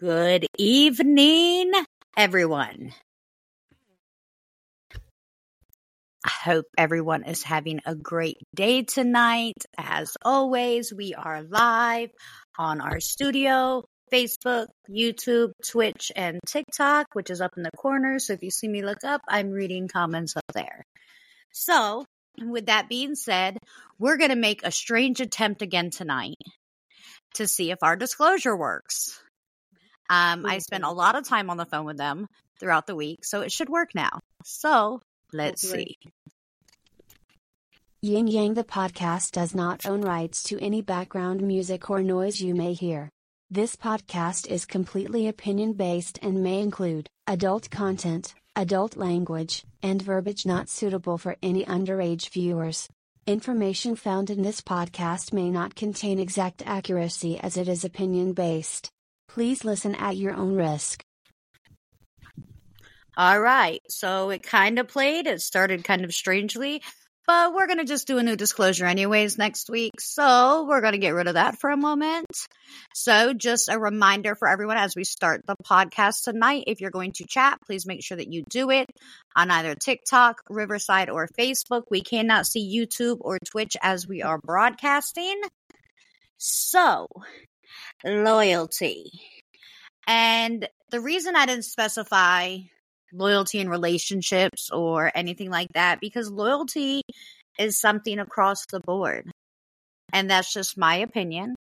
Good evening, everyone. I hope everyone is having a great day tonight. As always, we are live on our studio, Facebook, YouTube, Twitch, and TikTok, which is up in the corner. So if you see me look up, I'm reading comments up there. So, with that being said, we're going to make a strange attempt again tonight to see if our disclosure works. Um, I spent a lot of time on the phone with them throughout the week, so it should work now. So let's see. Yin Yang the podcast does not own rights to any background music or noise you may hear. This podcast is completely opinion based and may include adult content, adult language, and verbiage not suitable for any underage viewers. Information found in this podcast may not contain exact accuracy as it is opinion based. Please listen at your own risk. All right. So it kind of played. It started kind of strangely, but we're going to just do a new disclosure anyways next week. So we're going to get rid of that for a moment. So just a reminder for everyone as we start the podcast tonight, if you're going to chat, please make sure that you do it on either TikTok, Riverside, or Facebook. We cannot see YouTube or Twitch as we are broadcasting. So loyalty. And the reason I didn't specify loyalty in relationships or anything like that, because loyalty is something across the board. And that's just my opinion.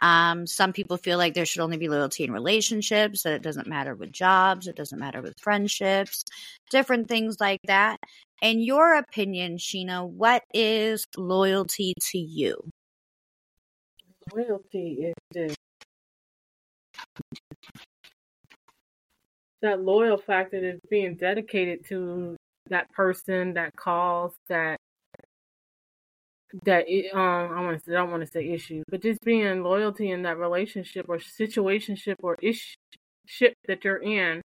Um, some people feel like there should only be loyalty in relationships, that it doesn't matter with jobs, it doesn't matter with friendships, different things like that. In your opinion, Sheena, what is loyalty to you? Loyalty is this that loyal factor is being dedicated to that person, that cause, that that um I want to say, I don't want to say issue, but just being loyalty in that relationship or situationship or issue ship that you're in,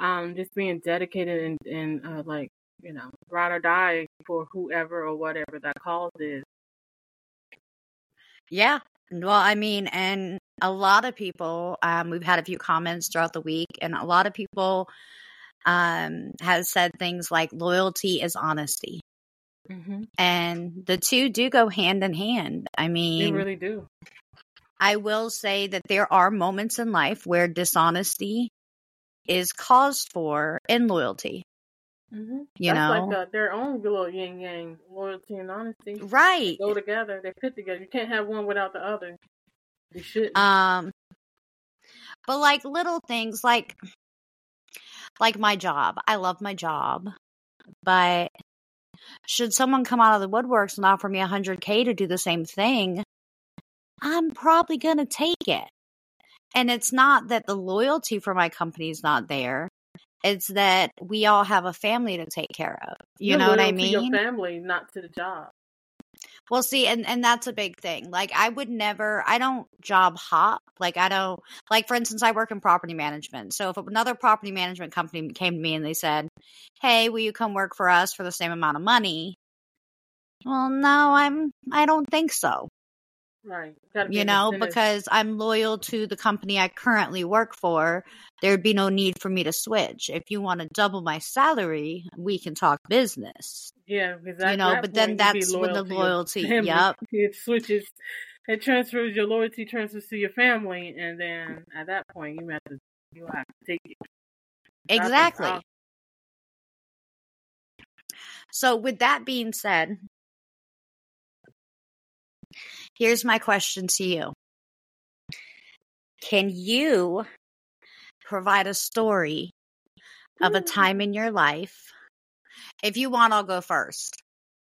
um, just being dedicated and and uh, like you know ride or die for whoever or whatever that cause is. Yeah. Well, I mean, and a lot of people, um, we've had a few comments throughout the week, and a lot of people um, have said things like loyalty is honesty. Mm-hmm. And the two do go hand in hand. I mean, They really do. I will say that there are moments in life where dishonesty is caused for in loyalty. Mm-hmm. You That's know, like uh, their own little yin yang, loyalty and honesty. right? Go together. They fit together. You can't have one without the other. You shouldn't. Um, but like little things, like like my job. I love my job, but should someone come out of the woodworks and offer me a hundred k to do the same thing, I'm probably gonna take it. And it's not that the loyalty for my company is not there. It's that we all have a family to take care of. You You're know what I to your mean? family, not to the job. Well, see, and and that's a big thing. Like, I would never, I don't job hop. Like, I don't, like, for instance, I work in property management. So if another property management company came to me and they said, "Hey, will you come work for us for the same amount of money?" Well, no, I'm, I don't think so. Right. Be You know, because I'm loyal to the company I currently work for. There'd be no need for me to switch. If you want to double my salary, we can talk business. Yeah, You know, but then point, you'd be that's when the loyal to your loyalty. Yep. It switches. It transfers your loyalty transfers to your family, and then at that point, you have to you have to take it. Exactly. So, with that being said, here's my question to you Can you provide a story of a hmm. time in your life? If you want, I'll go first.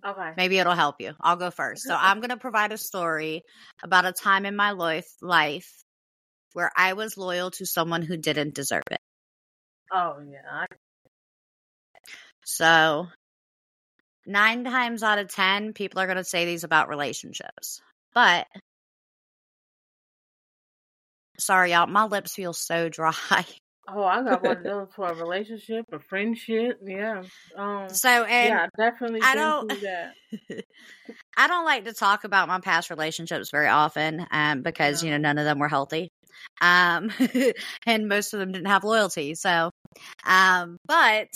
Okay. Maybe it'll help you. I'll go first. So, I'm going to provide a story about a time in my life, life where I was loyal to someone who didn't deserve it. Oh yeah. So, nine times out of 10, people are going to say these about relationships. But, sorry, y'all, my lips feel so dry. oh, I got one of those for a relationship, a friendship. Yeah. Um. So, and yeah, I definitely I don't-. I don't like to talk about my past relationships very often um, because, you know, none of them were healthy. Um, and most of them didn't have loyalty. So, um, but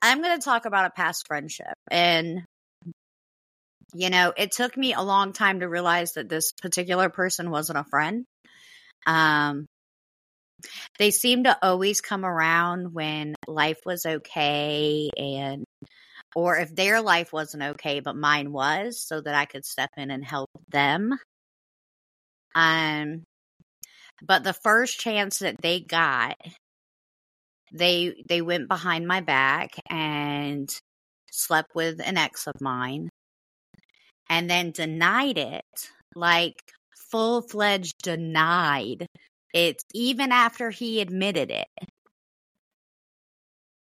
I'm going to talk about a past friendship. And, you know, it took me a long time to realize that this particular person wasn't a friend. Um, they seemed to always come around when life was okay and or if their life wasn't okay but mine was so that I could step in and help them. Um but the first chance that they got they they went behind my back and slept with an ex of mine and then denied it like full-fledged denied it even after he admitted it.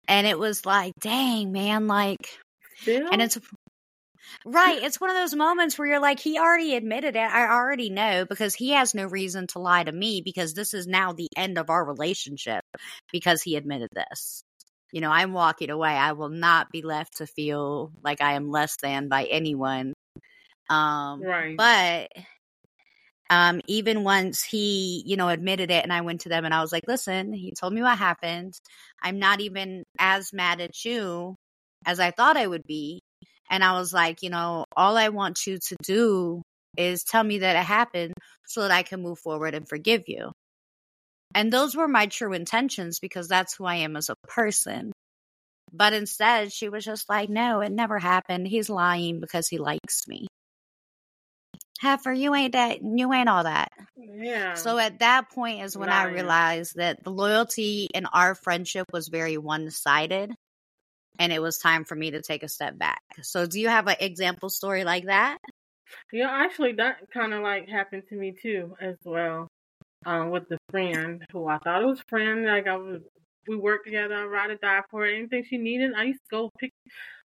And it was like dang man like Still? and it's right it's one of those moments where you're like he already admitted it i already know because he has no reason to lie to me because this is now the end of our relationship because he admitted this. You know i'm walking away. I will not be left to feel like i am less than by anyone um right. but um even once he you know admitted it and i went to them and i was like listen he told me what happened. I'm not even as mad at you as i thought i would be. And i was like you know all i want you to do is tell me that it happened so that i can move forward and forgive you. And those were my true intentions because that's who i am as a person. But instead she was just like no it never happened. He's lying because he likes me heifer you ain't that you ain't all that yeah. so at that point is when I realized that the loyalty in our friendship was very one sided and it was time for me to take a step back. So do you have an example story like that? Yeah, actually, that kind of like happened to me too, as well. Um, with the friend who I thought it was friend, like I was, we worked together, I ride or die for her. Anything she needed, I used to go pick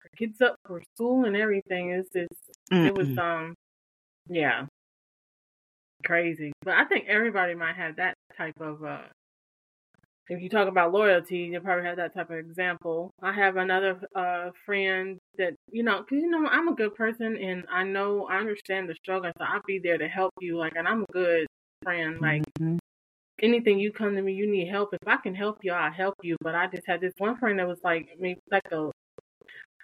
her kids up for school and everything. It's just, it was um, yeah, crazy. But I think everybody might have that type of uh. If you talk about loyalty, you probably have that type of example. I have another uh friend that you know, because you know I'm a good person and I know I understand the struggle, so I'll be there to help you. Like, and I'm a good friend. Like, Mhm. anything you come to me, you need help. If I can help you, I'll help you. But I just had this one friend that was like, I mean, like a,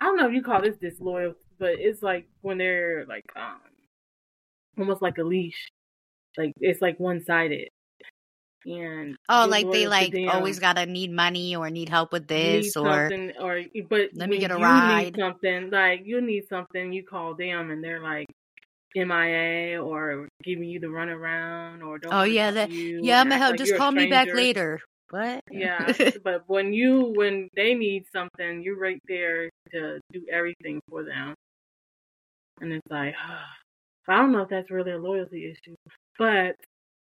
I don't know if you call this disloyal, but it's like when they're like, um, almost like a leash, like it's like one sided. And Oh, like they like them. always gotta need money or need help with this or something or but Let me get a you ride. Need something like you need something, you call them and they're like MIA or giving you the runaround or don't. oh yeah that yeah I'm gonna help like just call me back later. What? Yeah, but when you when they need something, you're right there to do everything for them, and it's like I don't know if that's really a loyalty issue, but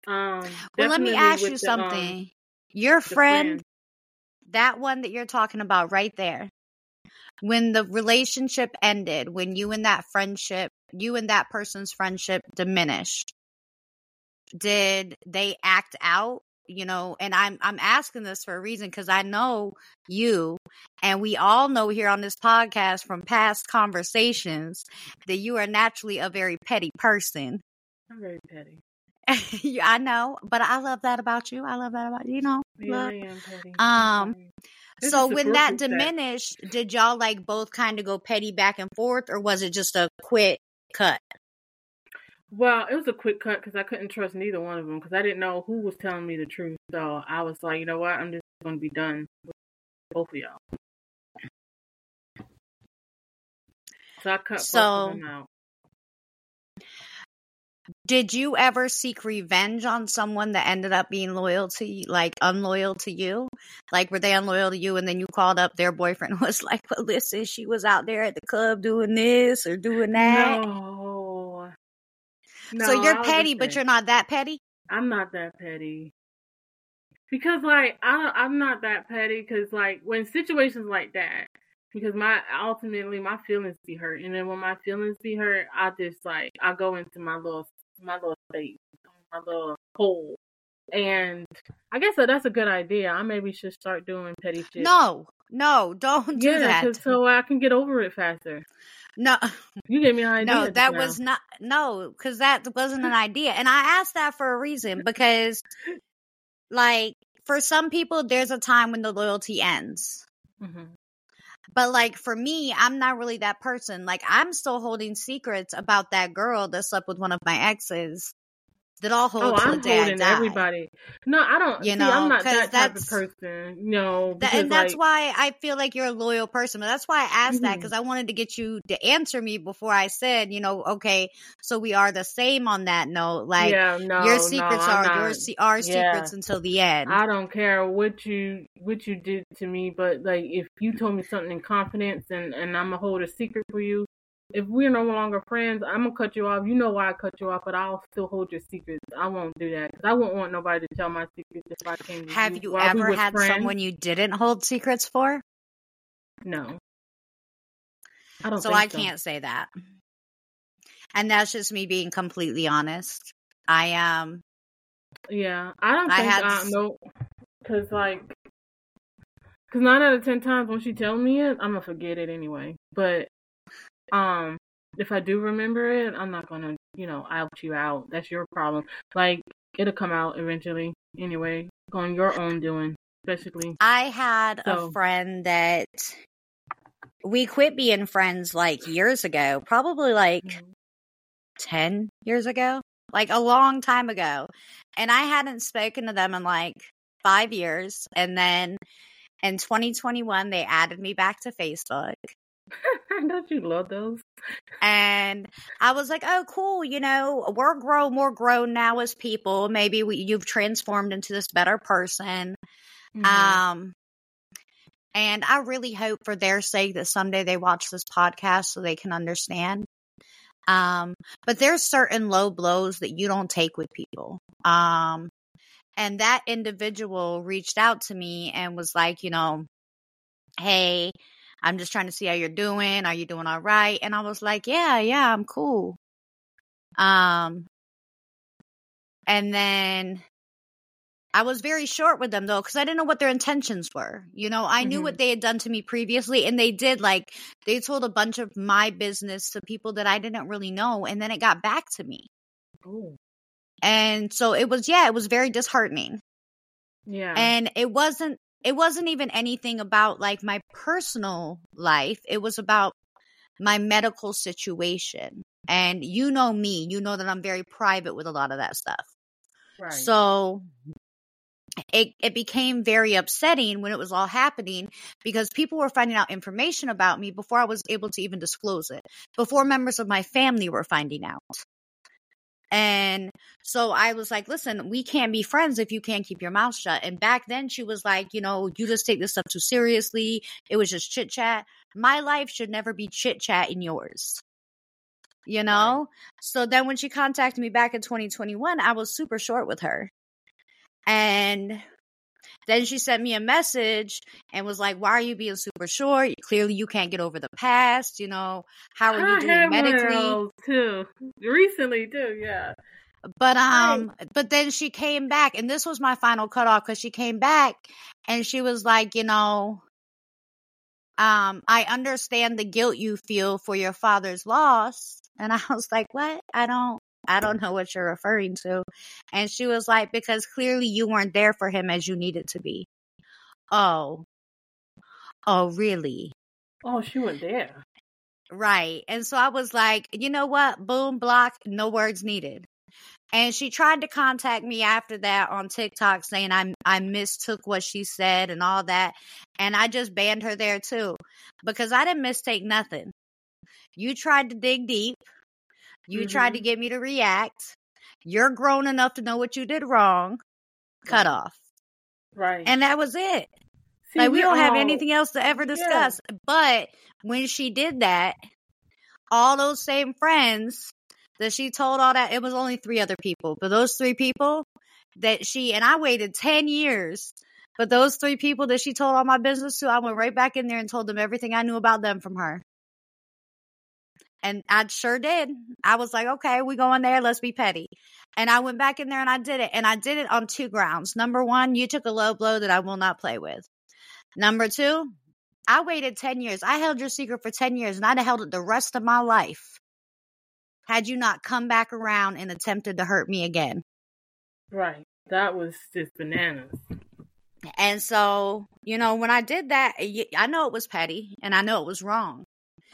um. well let me ask you the, um, something. Your friend friend. that one that you're talking about right there when the relationship ended when you and that friendship you and that person's friendship diminished did they act out you know and i'm i'm asking this for a reason cuz i know you and we all know here on this podcast from past conversations that you are naturally a very petty person I'm very petty. Yeah, I know, but I love that about you. I love that about you. You know, Yeah, love. I am petty. Um, This So when that- diminished, did y'all like both kind of go petty back and forth, or was it just a quick cut? Well, it was a quick cut because I couldn't trust neither one of them because I didn't know who was telling me the truth. So I was like, you know what? I'm just going to be done with both of y'all. So I cut both So- of them out. Did you ever seek revenge on someone that ended up being loyal to you, like unloyal to you? Like, were they unloyal to you and then you called up their boyfriend was like, well, listen, she was out there at the club doing this or doing that? No. No, so you're petty, but you're not that petty? I'm not that petty. Because like I I'm not that petty because like when situations like that because my ultimately my feelings be hurt and then when my feelings be hurt I just like I go into my little my little space my little hole and I guess that that's a good idea I maybe should start doing petty shit No, no, don't do that. yeah that. so I can get over it faster No, you gave me an idea. no, that was not no, because that wasn't an idea, and I asked that for a reason because, like, for some people, there's a time when the loyalty ends. Mhm. But like for me, I'm not really that person. Like I'm still holding secrets about that girl that slept with one of my exes. That I'll hold Oh, till I'm the day I holding die. everybody. No, I don't. You see, know, I'm not that type of person. No, That, and that's like, why I feel like you're a loyal person. But that's why I asked that Mhm. because I wanted to get you to answer me before I said, you know, okay, so we are the same on that note. Like yeah, no, your secrets I'm are not. your se- are Yeah. secrets until the end. I don't care what you what you did to me, but like if you told me something in confidence and and I'm gonna hold a secret for you, if we're no longer friends, I'm gonna cut you off. You know why I cut you off, but I'll still hold your secrets. I won't do that because I wouldn't want nobody to tell my secrets if I came. Have you we ever had friends. someone you didn't hold secrets for? No, I don't. So I can't say that. And that's just me being completely honest. I am. Yeah, I don't I think had I know because like because nine out of ten times when she tells me it, I'm gonna forget it anyway. But um, if I do remember it, I'm not gonna you know out you out. That's your problem. Like it'll come out eventually anyway, on your own doing, especially. I had So- a friend that we quit being friends like years ago, probably like 10 years ago, like a long time ago. And I hadn't spoken to them in like five years. And then in 2021, they added me back to Facebook. Don't you love those? And I was like, oh, cool. You know, we're grown, more grown now as people. Maybe we, you've transformed into this better person. Mhm. Um, and I really hope for their sake that someday they watch this podcast so they can understand. Um, but there's certain low blows that you don't take with people. Um, and that individual reached out to me and was like, you know, hey, I'm just trying to see how you're doing. Are you doing all right? And I was like, yeah, yeah, I'm cool. Um, and then I was very short with them though, because I didn't know what their intentions were. You know, I knew Mhm. what they had done to me previously, and they did like they told a bunch of my business to people that I didn't really know, and then it got back to me. Ooh. And so it was, yeah, it was very disheartening. Yeah. And it wasn't it wasn't even anything about like my personal life. It was about my medical situation. And you know me, you know that I'm very private with a lot of that stuff. right. So it it became very upsetting when it was all happening because people were finding out information about me before I was able to even disclose it. Before members of my family were finding out. And so I was like, listen, we can't be friends if you can't keep your mouth shut. And back then she was like, you know, you just take this stuff too seriously. It was just chit chat. My life should never be chit chat in yours. You know? So then when she contacted me back in 2021, I was super short with her. And then she sent me a message and was like, Why are you being super short? Clearly, you can't get over the past. You know, how are you doing had one of medically? too. Recently too, yeah. But Right. um, but then she came back, and this was my final cutoff because she came back and she was like, you know, um, I understand the guilt you feel for your father's loss, and I was like, what? I don't, I don't know what you're referring to. And she was like, because clearly you weren't there for him as you needed to be. Oh, oh, really? Oh, she went there. Right. And so I was like, you know what? Boom, block, no words needed. And she tried to contact me after that on TikTok saying I I mistook what she said and all that. And I just banned her there too because I didn't mistake nothing. You tried to dig deep. You tried to mm-hmm. get me to react. You're grown enough to know what you did wrong. Cut Right. off. Right. And that was it. See, Like we don't have all- anything else to ever Yeah. discuss. But when she did that, all those same friends that she told all that, it was only three other people, but those three people that she and I waited 10 years. But those three people that she told all my business to, I went right back in there and told them everything I knew about them from her. And I sure did. I was like, okay, we go in there, let's be petty. And I went back in there and I did it. And I did it on two grounds. Number one, you took a low blow that I will not play with. Number two, I waited 10 years. I held your secret for 10 years and I'd have held it the rest of my life had you not come back around and attempted to hurt me again. Right. That was just bananas. And so, you know, when I did that, I know it was petty and I know it was wrong.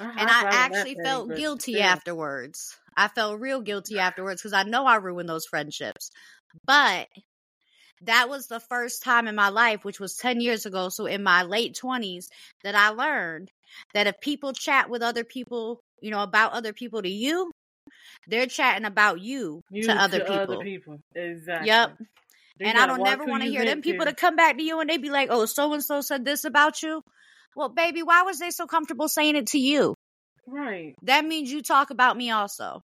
Uh-huh, and I actually felt guilty still. afterwards. I felt real guilty afterwards because I know I ruined those friendships. But that was the first time in my life, which was 10 years ago. So in my late 20s, that I learned that if people chat with other people, you know, about other people to you, they're chatting about you, you to, other, to people. other people. Exactly. Yep. They and I don't never want to hear them people to come back to you and they be like, oh, so and so said this about you. Well, baby, why was they so comfortable saying it to you? Right. That means you talk about me also.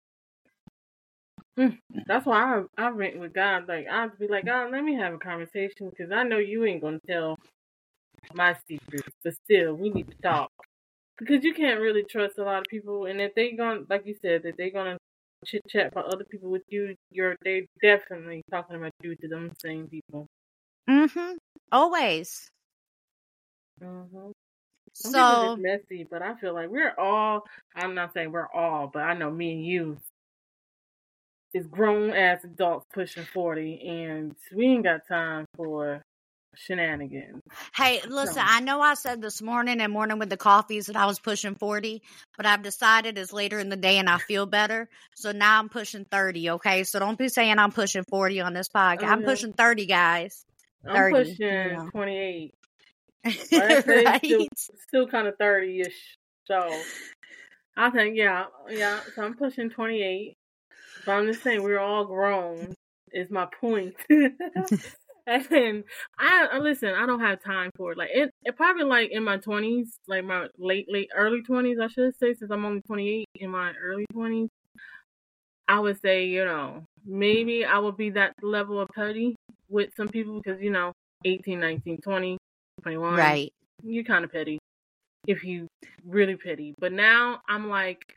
Mm, that's why I I went with God. Like I'd be like, God, let me have a conversation because I know you ain't gonna tell my secrets, but still, we need to talk because you can't really trust a lot of people. And if they gonna, like you said, that they gonna chit chat about other people with you, you're they definitely talking about you to them same people. Mhm. Always. Mhm. So messy, but I feel like we're all. I'm not saying we're all, but I know me and you is grown as adults pushing 40 and we ain't got time for shenanigans. Hey, listen. I know I said this morning and morning with the coffees that I was pushing 40, but I've decided it's later in the day and I feel better. So now I'm pushing 30, okay? So don't be saying I'm pushing 40 on this podcast. I'm pushing 30, guys. 30, I'm pushing you know. 28. right? Still, still kind of 30 ish. So I think, yeah, yeah. So I'm pushing 28. But I'm just saying we're all grown. Is my point. and I listen. I don't have time for it. Like it, it probably like in my twenties, like my late, late, early twenties. I should say, since I'm only 28, in my early twenties, I would say, you know, maybe I would be that level of petty with some people because you know, 18, 19, 20, 21, right? You're kind of petty if you really petty. But now I'm like,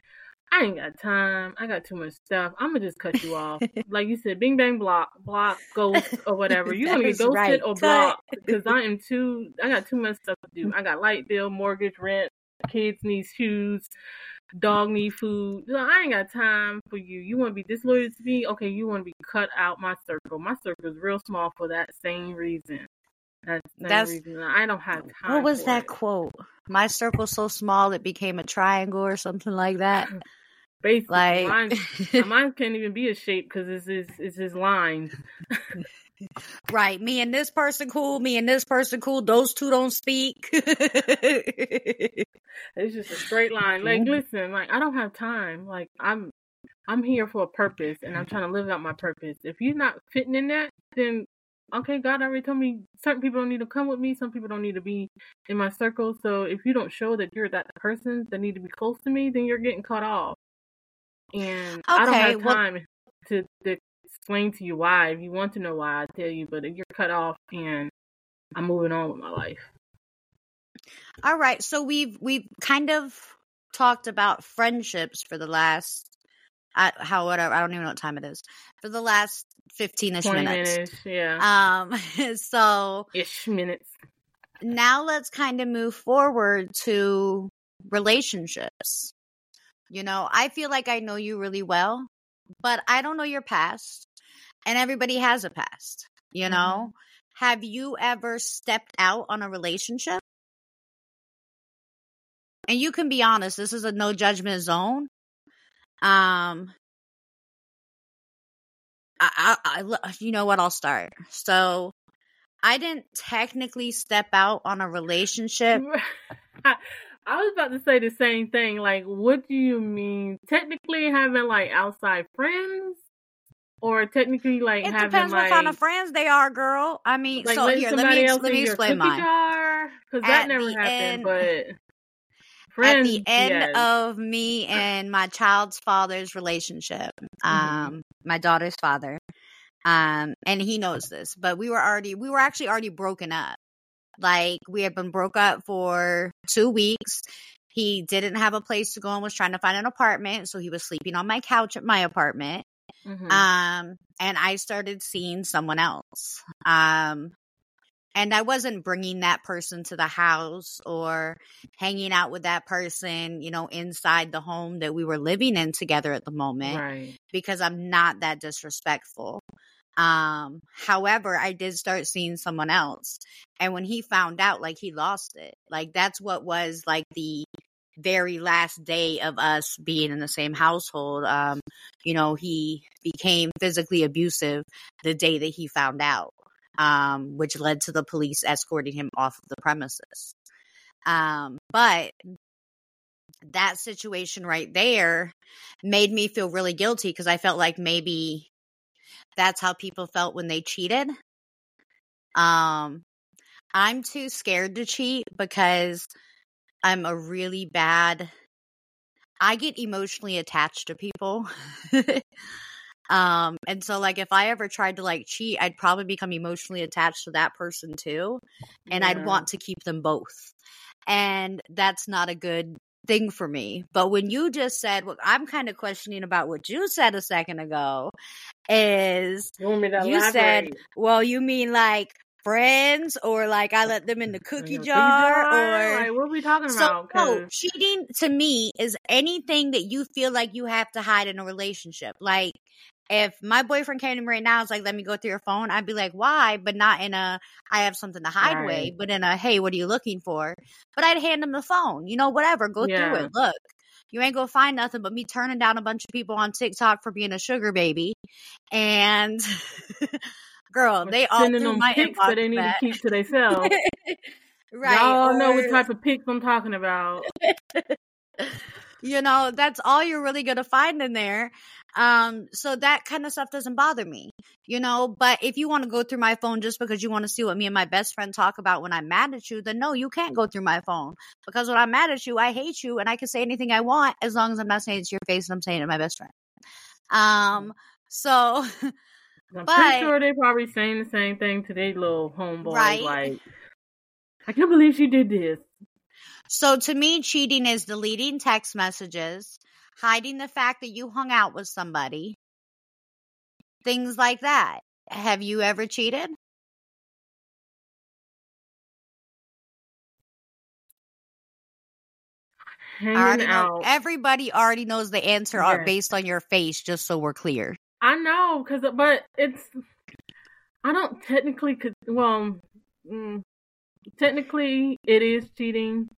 I ain't got time. I got too much stuff. I'm gonna just cut you off. like you said, bing bang block, block, ghost or whatever. You gonna get ghosted right. or blocked because I am too. I got too much stuff to do. I got light bill, mortgage, rent, kids need shoes, dog need food. I ain't got time for you. You want to be disloyal to me? Okay, you want to be cut out my circle. My circle is real small for that same reason. That's, That's reason. I don't have time. What was that it. quote? My circle's so small it became a triangle or something like that. Basically, like mine, mine can't even be a shape because it's his it's his lines. right, me and this person cool. Me and this person cool. Those two don't speak. it's just a straight line. Like, listen, like I don't have time. Like I'm I'm here for a purpose and I'm trying to live out my purpose. If you're not fitting in that, then okay, God already told me certain people don't need to come with me, some people don't need to be in my circle. So if you don't show that you're that person that need to be close to me, then you're getting cut off. And okay, I don't have time well, to, to explain to you why. If you want to know why, I tell you, but you're cut off and I'm moving on with my life. All right. So we've we've kind of talked about friendships for the last I, how whatever I don't even know what time it is for the last fifteen ish minutes. minutes. Yeah. Um. So ish minutes. Now let's kind of move forward to relationships. You know, I feel like I know you really well, but I don't know your past. And everybody has a past, you know? Mm-hmm. Have you ever stepped out on a relationship? And you can be honest, this is a no judgment zone. Um I, I, I you know what, I'll start. So I didn't technically step out on a relationship. I was about to say the same thing. Like, what do you mean? Technically, having like outside friends, or technically like it having depends like, what kind of friends they are, girl. I mean, like so here, let me let me explain mine. Because that never happened, end, but. Friends, at the end yes. of me and my child's father's relationship, mm-hmm. um, my daughter's father, um, and he knows this, but we were already, we were actually already broken up. Like we had been broke up for two weeks. He didn't have a place to go and was trying to find an apartment, so he was sleeping on my couch at my apartment. Mm-hmm. Um, and I started seeing someone else. Um, and I wasn't bringing that person to the house or hanging out with that person, you know, inside the home that we were living in together at the moment Right. because I'm not that disrespectful. Um, however, I did start seeing someone else. And when he found out, like he lost it. Like that's what was like the very last day of us being in the same household. Um, you know, he became physically abusive the day that he found out. Um, which led to the police escorting him off of the premises. Um, but that situation right there made me feel really guilty because I felt like maybe that's how people felt when they cheated. Um, I'm too scared to cheat because I'm a really bad. I get emotionally attached to people. um, and so like if I ever tried to like cheat, I'd probably become emotionally attached to that person too, and I'd want to keep them both. And that's not a good thing for me. But when you just said, what I'm kind of questioning about what you said a second ago is, You want me to You said- well, you mean like friends or like I let them in the cookie Yeah, cookie jar jar? or like, what are we talking so about? no, cheating to me is anything that you feel like you have to hide in a relationship. Like if my boyfriend came to me right now, it's like, "Let me go through your phone," I'd be like, "Why?" But not in a, I have something to hide" way, but in a "Hey, what are you looking for?" But I'd hand him the phone. You know, whatever. Go through it. Look, you ain't gonna find nothing but me turning down a bunch of people on TikTok for being a sugar baby, and girl, or they all sending them my pics that they need back. to keep to themselves. right? Y'all know what type of pics I'm talking about. you know that's all you're really going to find in there um so that kind of stuff doesn't bother me you know but if you want to go through my phone just because you want to see what me and my best friend talk about when i'm mad at you then no you can't go through my phone because when i'm mad at you i hate you and i can say anything i want as long as i'm not saying it to your face and i'm saying it to my best friend um so I'm But- pretty sure they're probably saying the same thing to their little homeboy. Right. Like, I can't believe she did this. So to me, cheating is deleting text messages, hiding the fact that you hung out with somebody, things like that. Have you ever cheated? I Hanging already know, out. everybody already knows the answer Yes. based on your face, just so we're clear. I know, cause but it's I don't technically could well, mm, technically it is cheating.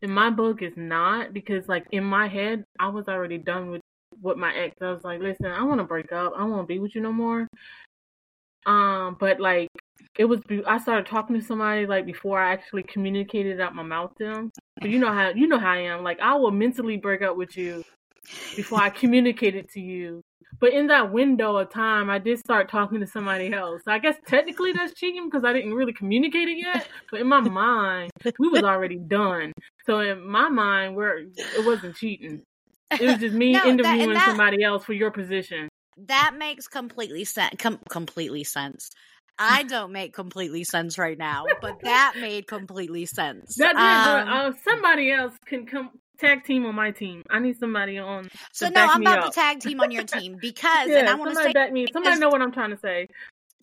In my book, it's not because like in my head, I was already done with with my ex. I was like, listen, I want to break up. I to be with you no more. Um, but like it was, I started talking to somebody like before I actually communicated out my mouth to them. But you know how you know how I am. Like I will mentally break up with you before I communicate it to you. But in that window of time, I did start talking to somebody else. So I guess technically that's cheating because I didn't really communicate it yet. But in my mind, we was already done. So in my mind, where it wasn't cheating. It was just me No, interviewing that- somebody else for your position. That makes completely sense. Com- completely sense. I don't make completely sense right now, but that made completely sense. That did, Um, uh, somebody else can come tag team on my team. I need somebody on. so no, I'm about up. to tag team on your team because, Yeah, and I want to somebody say back me. Somebody know what I'm trying to say.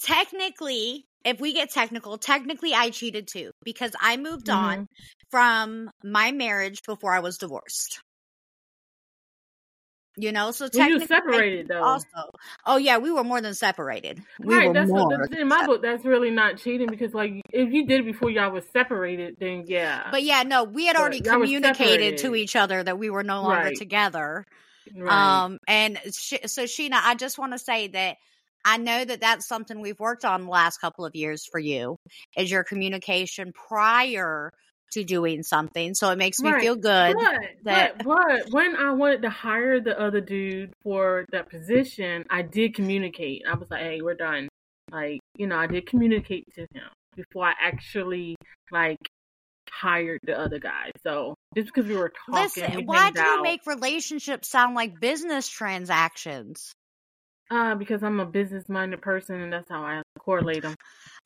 technically, if we get technical, technically I cheated too because I moved Mm-hmm. on from my marriage before I was divorced. You know, so technically separated though. Also, oh yeah, we were more than separated. We right, were that's more. what that's, in my book. That's really not cheating because, like, if you did it before y'all was separated, then yeah. But yeah, no, we had But already communicated to each other that we were no longer Right. together. right. Um, and sh- so Sheena, I just want to say that I know that that's something we've worked on the last couple of years for you is your communication prior to doing something. So it makes me Right. feel good. But, that- but but when I wanted to hire the other dude for that position, I did communicate. I was like, "Hey, we're done." Like, you know, I did communicate to him before I actually like hired the other guy. So just because we were talking, Listen, why do you make relationships sound like business transactions? Uh, because I'm a business-minded person, and that's how I correlate them.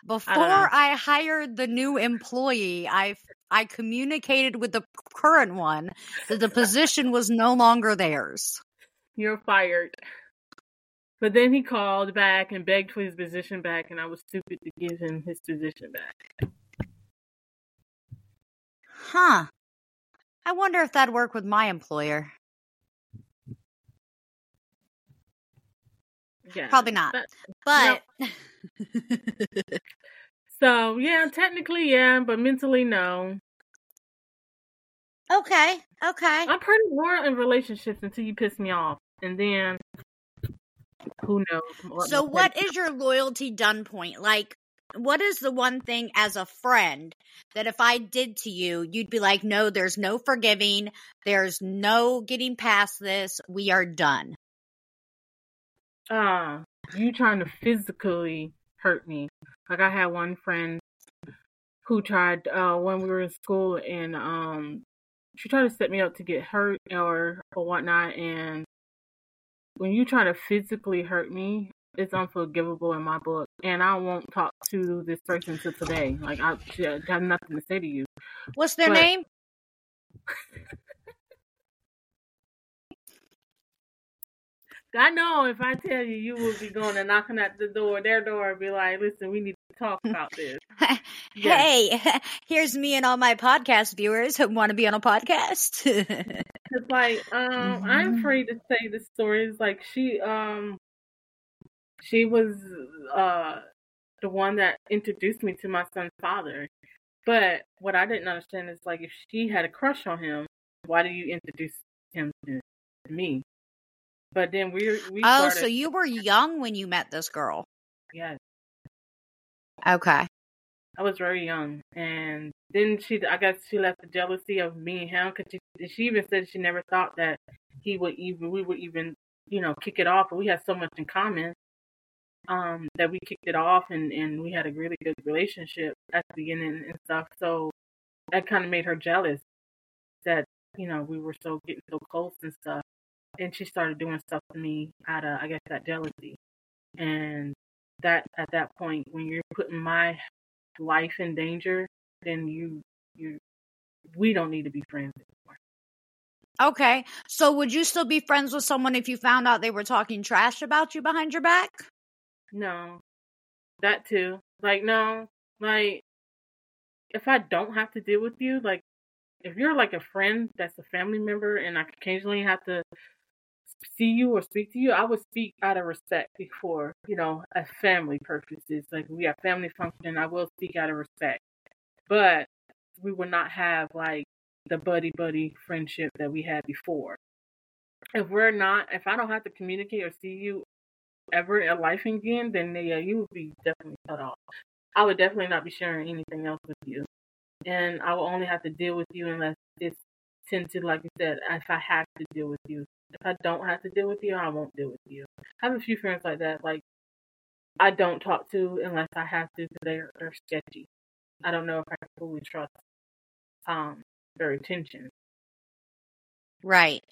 Before know. I, hired the new employee, I I communicated with the current one that the position was no longer theirs. You're fired. But then he called back and begged for his position back, and I was stupid to give him his position back. Huh. I wonder if that'd work with my employer. Yeah, Probably not. But, But so yeah, technically yeah, but mentally no. okay, okay. I'm pretty loyal in relationships until you piss me off, and then who knows? So, what is your loyalty done point? Like, what is the one thing as a friend that if I did to you, you'd be like, no, there's no forgiving, there's no getting past this, we are done? uh you trying to physically hurt me. Like I had one friend who tried uh when we were in school and um she tried to set me up to get hurt or or whatnot and when you try to physically hurt me, it's unforgivable in my book. And I won't talk to this person till today. Like I, I have nothing to say to you. What's their But- name? I know if I tell you, you will be going and knocking at the door, their door, and be like, "Listen, we need to talk about this." hey, here's me and all my podcast viewers who want to be on a podcast. It's like, um, I'm Mhm. afraid to say the stories. Like she, um, she was uh the one that introduced me to my son's father. But what I didn't understand is like, if she had a crush on him, why do you introduce him to me? But then we we oh, started. so you were young when you met this girl. yes, Okay. I was very young, and then she, I guess she left the jealousy of me and him because she, she even said she never thought that he would even, we would even, you know, kick it off. But we had so much in common, um, that we kicked it off, and and we had a really good relationship at the beginning and stuff. So that kind of made her jealous that you know we were so getting so close and stuff. And she started doing stuff to me out of, I guess, that jealousy, and that at that point when you're putting my life in danger, then you you we don't need to be friends anymore. Okay. So would you still be friends with someone if you found out they were talking trash about you behind your back? No. That too. Like no. Like if I don't have to deal with you, like if you're like a friend that's a family member and I occasionally have to see you or speak to you, I would speak out of respect before, you know, a family purposes. Like we have family function, I will speak out of respect. But we will not have like the buddy buddy friendship that we had before. If we're not if I don't have to communicate or see you ever in life again, then yeah, you would be definitely cut off. I would definitely not be sharing anything else with you. And I will only have to deal with you unless it's to, like you said, if I have to deal with you. If I don't have to deal with you, I won't deal with you. I have a few friends like that, like I don't talk to unless I have to because they're, they're sketchy. I don't know if I can fully trust um their intentions. Right.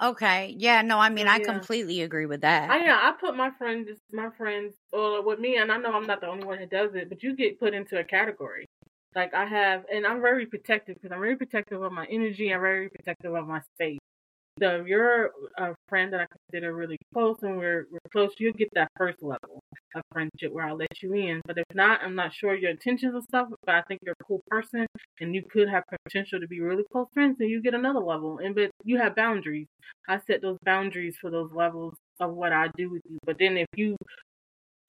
Okay. Yeah, no, I mean I completely agree with that. I yeah, I put my friends, my friends, or with me, and I know I'm not the only one that does it, but you get put into a category. Like I have, and I'm very protective because I'm very protective of my energy. I'm very protective of my space. So if you're a friend that I consider really close and we're we're close, you'll get that first level of friendship where I'll let you in. But if not, I'm not sure your intentions and stuff. But I think you're a cool person and you could have potential to be really close friends, and you get another level. And but you have boundaries. I set those boundaries for those levels of what I do with you. But then if you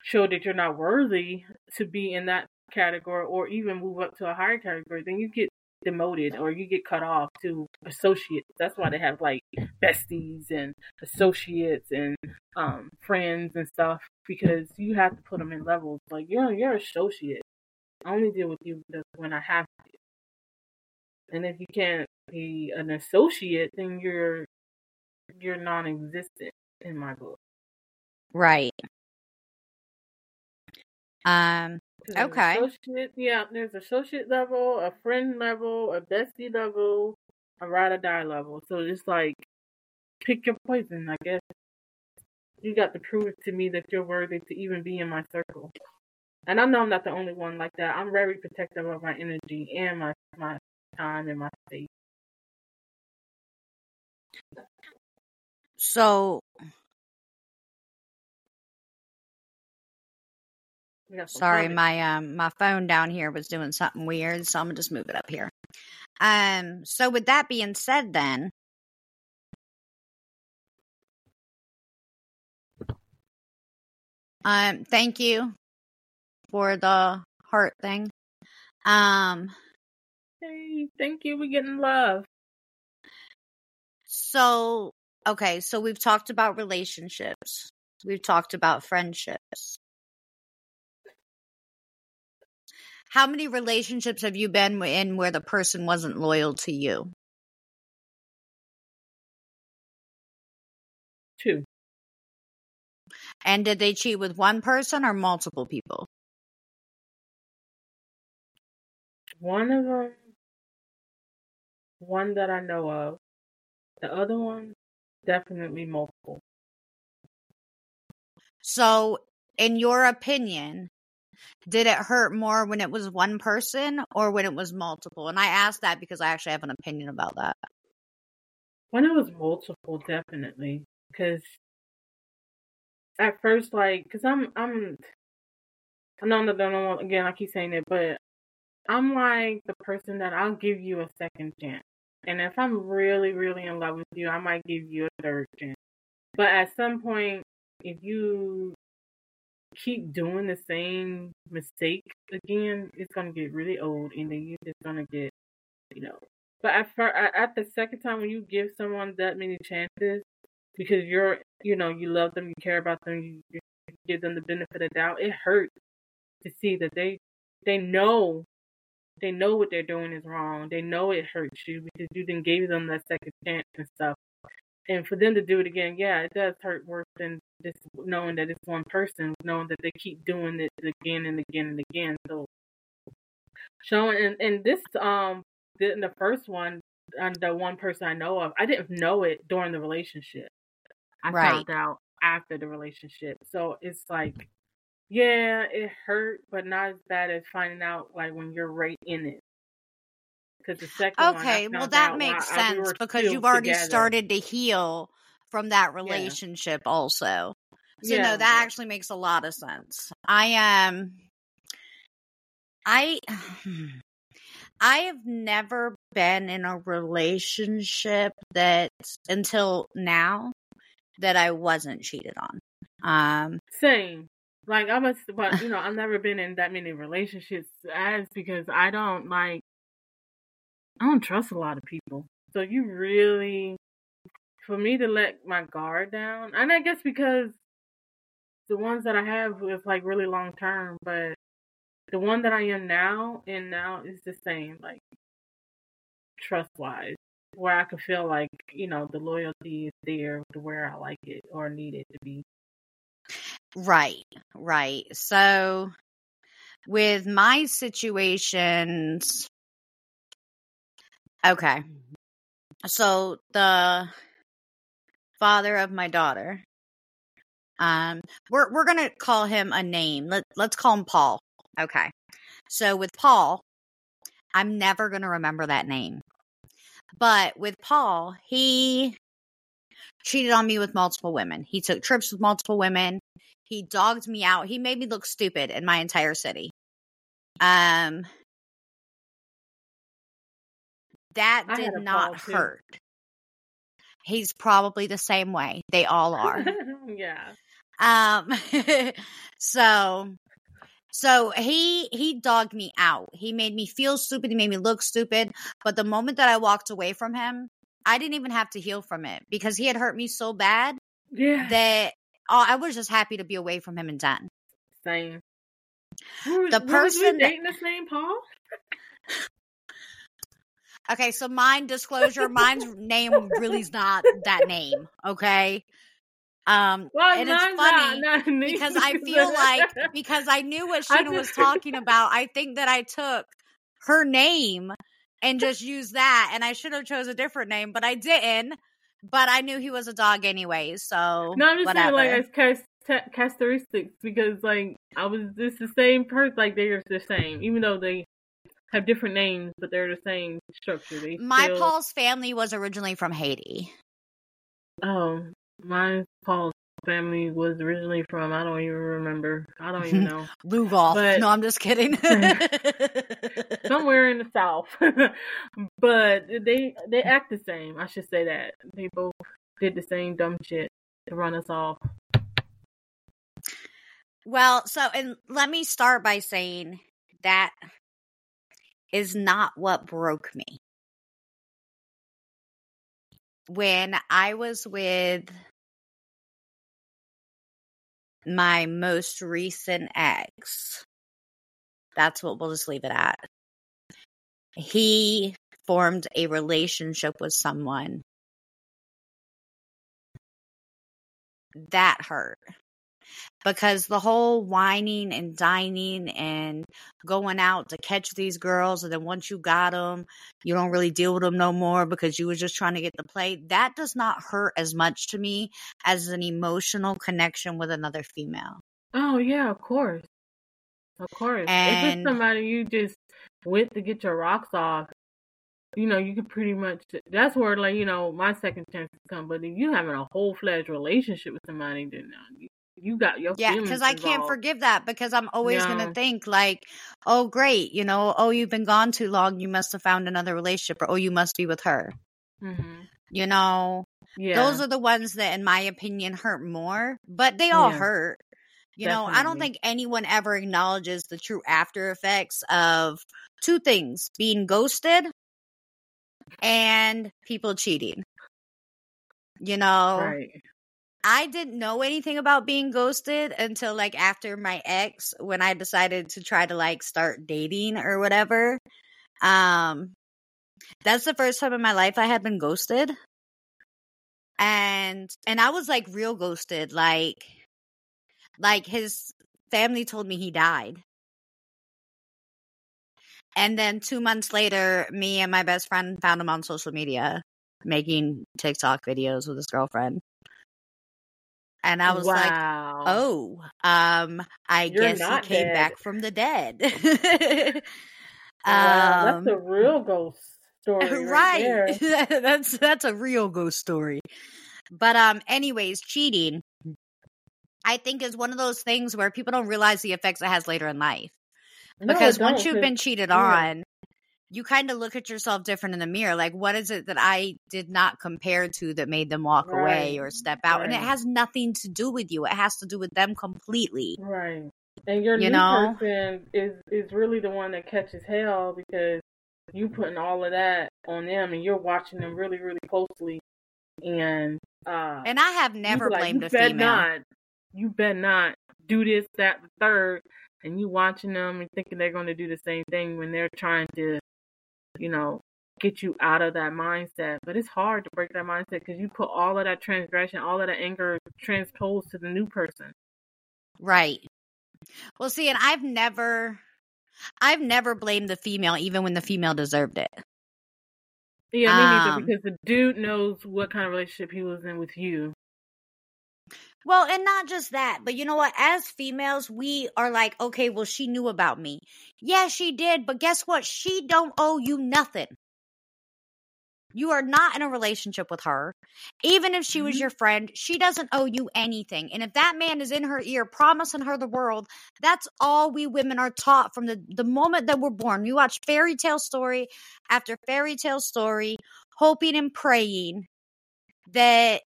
show that you're not worthy to be in that category or even move up to a higher category, then you get demoted or you get cut off to associates. That's why they have like besties and associates and um friends and stuff because you have to put them in levels. Like you're you're associate. I only deal with you when I have to. And if you can't be an associate, then you're you're non-existent in my book. right. Um Okay. Associate, yeah, there's associate level, a friend level, a bestie level, a ride or die level. So it's like pick your poison, I guess. You got to prove to me that you're worthy to even be in my circle. And I know I'm not the only one like that. I'm very protective of my energy and my my time and my space. so Sorry, my um my phone down here was doing something weird, so I'm gonna just move it up here. Um, so with that being said, then. Um, thank you for the heart thing. Um, hey, thank you. We're getting love. So, okay, so we've talked about relationships. We've talked about friendships. How many relationships have you been in where the person wasn't loyal to you? Two. And did they cheat with one person or multiple people? One of them, one that I know of. The other one, definitely multiple. So, in your opinion, did it hurt more when it was one person or when it was multiple? And I asked that because I actually have an opinion about that. When it was multiple, definitely, because at first, like, because I'm, I'm, I know that no again, I keep saying it, but I'm like the person that I'll give you a second chance, and if I'm really, really in love with you, I might give you a third chance. But at some point, if you keep doing the same mistake again, it's gonna get really old, and then you're just gonna get, you know. But at first, at the second time when you give someone that many chances, because you're, you know, you love them, you care about them, you, you give them the benefit of doubt, it hurts to see that they they know they know what they're doing is wrong. They know it hurts you because you didn't give them that second chance and stuff. And for them to do it again, yeah, it does hurt worse than just knowing that it's one person, knowing that they keep doing it again and again and again. So showing and, and this um the, the first one, and the one person I know of, I didn't know it during the relationship. I right. found out after the relationship. So it's like, yeah, it hurt, but not as bad as finding out like when you're right in it. Because the second okay, well that makes sense because you've already together. started to heal from that relationship, yeah. also. So yeah, no, that actually makes a lot of sense. I am. Um, I. I have never been in a relationship that until now that I wasn't cheated on. Um same. Like I must but you know, I've never been in that many relationships as because I don't like I don't trust a lot of people. So you really for me to let my guard down and I guess because the ones that I have is like really long term, but the one that I am now and now is the same, like trust wise, where I can feel like you know the loyalty is there to where I like it or need it to be. Right, right. So with my situations, okay. Mm-hmm. So the father of my daughter, um, we're we're gonna call him a name. Let let's call him Paul. Okay. So with Paul, I'm never going to remember that name. But with Paul, he cheated on me with multiple women. He took trips with multiple women. He dogged me out. He made me look stupid in my entire city. Um that I did not hurt. He's probably the same way. They all are. yeah. Um so so he he dogged me out. He made me feel stupid. He made me look stupid. But the moment that I walked away from him, I didn't even have to heal from it because he had hurt me so bad. Yeah. That oh, I was just happy to be away from him and done. Same. the person dating this name, Paul. okay, so mine disclosure, mine's name really is not that name. Okay. Um, well, and it's funny not, not because I feel like because I knew what Sheena was talking about, I think that I took her name and just used that, and I should have chose a different name, but I didn't. But I knew he was a dog anyway, so no, I'm just whatever. saying like as characteristics because like I was just the same person, like they're the same, even though they have different names, but they're the same structure. They My still... Paul's family was originally from Haiti. Oh, my Paul's family was originally from. I don't even remember. I don't even know. Lugoff. But- no, I'm just kidding. Somewhere in the south. but they they act the same. I should say that. They both did the same dumb shit to run us off. well, so and let me start by saying that is not what broke me. When I was with my most recent ex, that's what we'll just leave it at. He formed a relationship with someone that hurt because the whole wining and dining and going out to catch these girls and then once you got them you don't really deal with them no more because you were just trying to get the play that does not hurt as much to me as an emotional connection with another female Oh yeah, of course. Of course. if And- it's somebody you just went to get your rocks off, you know, you could pretty much that's where like, you know, my second chance come. But if you having a whole fledged relationship with somebody, then uh, you, you got your yeah because i can't forgive that because i'm always gonna think like oh great you know oh you've been gone too long you must have found another relationship or oh you must be with her Mhm. you know Yeah. those are the ones that in my opinion hurt more but they all Yeah. hurt you know i don't think anyone ever acknowledges the true after effects of two things being ghosted and people cheating you know right. I didn't know anything about being ghosted until like after my ex when i decided to try to like start dating or whatever. Um that's the first time in my life i had been ghosted. And and i was like real ghosted like like his family told me he died. And then two months later me and my best friend found him on social media making tiktok videos with his girlfriend and i was like oh um i You're guess he came dead. back from the dead. Wow, um, that's a real ghost story, right? right. that's that's a real ghost story. But um anyways cheating i think is one of those things where people don't realize the effects it has later in life because once you've been cheated on you kind of look at yourself different in the mirror like what is it that i did not compare to that made them walk away or step out? And it has nothing to do with you. It has to do with them completely. Right. And your You new know? person is is really the one that catches hell because you putting all of that on them and you're watching them really, really closely and uh and i have never like, blamed you a female. not. You bet not. Do this, that, the third. And you watching them and thinking they're gonna do the same thing when they're trying to, you know, get you out of that mindset. But it's hard to break that mindset because you put all of that transgression, all of that anger transposed to the new person. Right. Well, see, and I've never, I've never blamed the female, even when the female deserved it. Yeah, me Um, neither. Because the dude knows what kind of relationship he was in with you. Well, and not just that, but you know what? As females, we are like, okay, well, she knew about me. Yeah, she did, but guess what? She don't owe you nothing. You are not in a relationship with her. Even if she was Mhm. your friend, she doesn't owe you anything. And if that man is in her ear promising her the world, that's all we women are taught from the, the moment that we're born. We watch fairy tale story after fairy tale story, hoping and praying that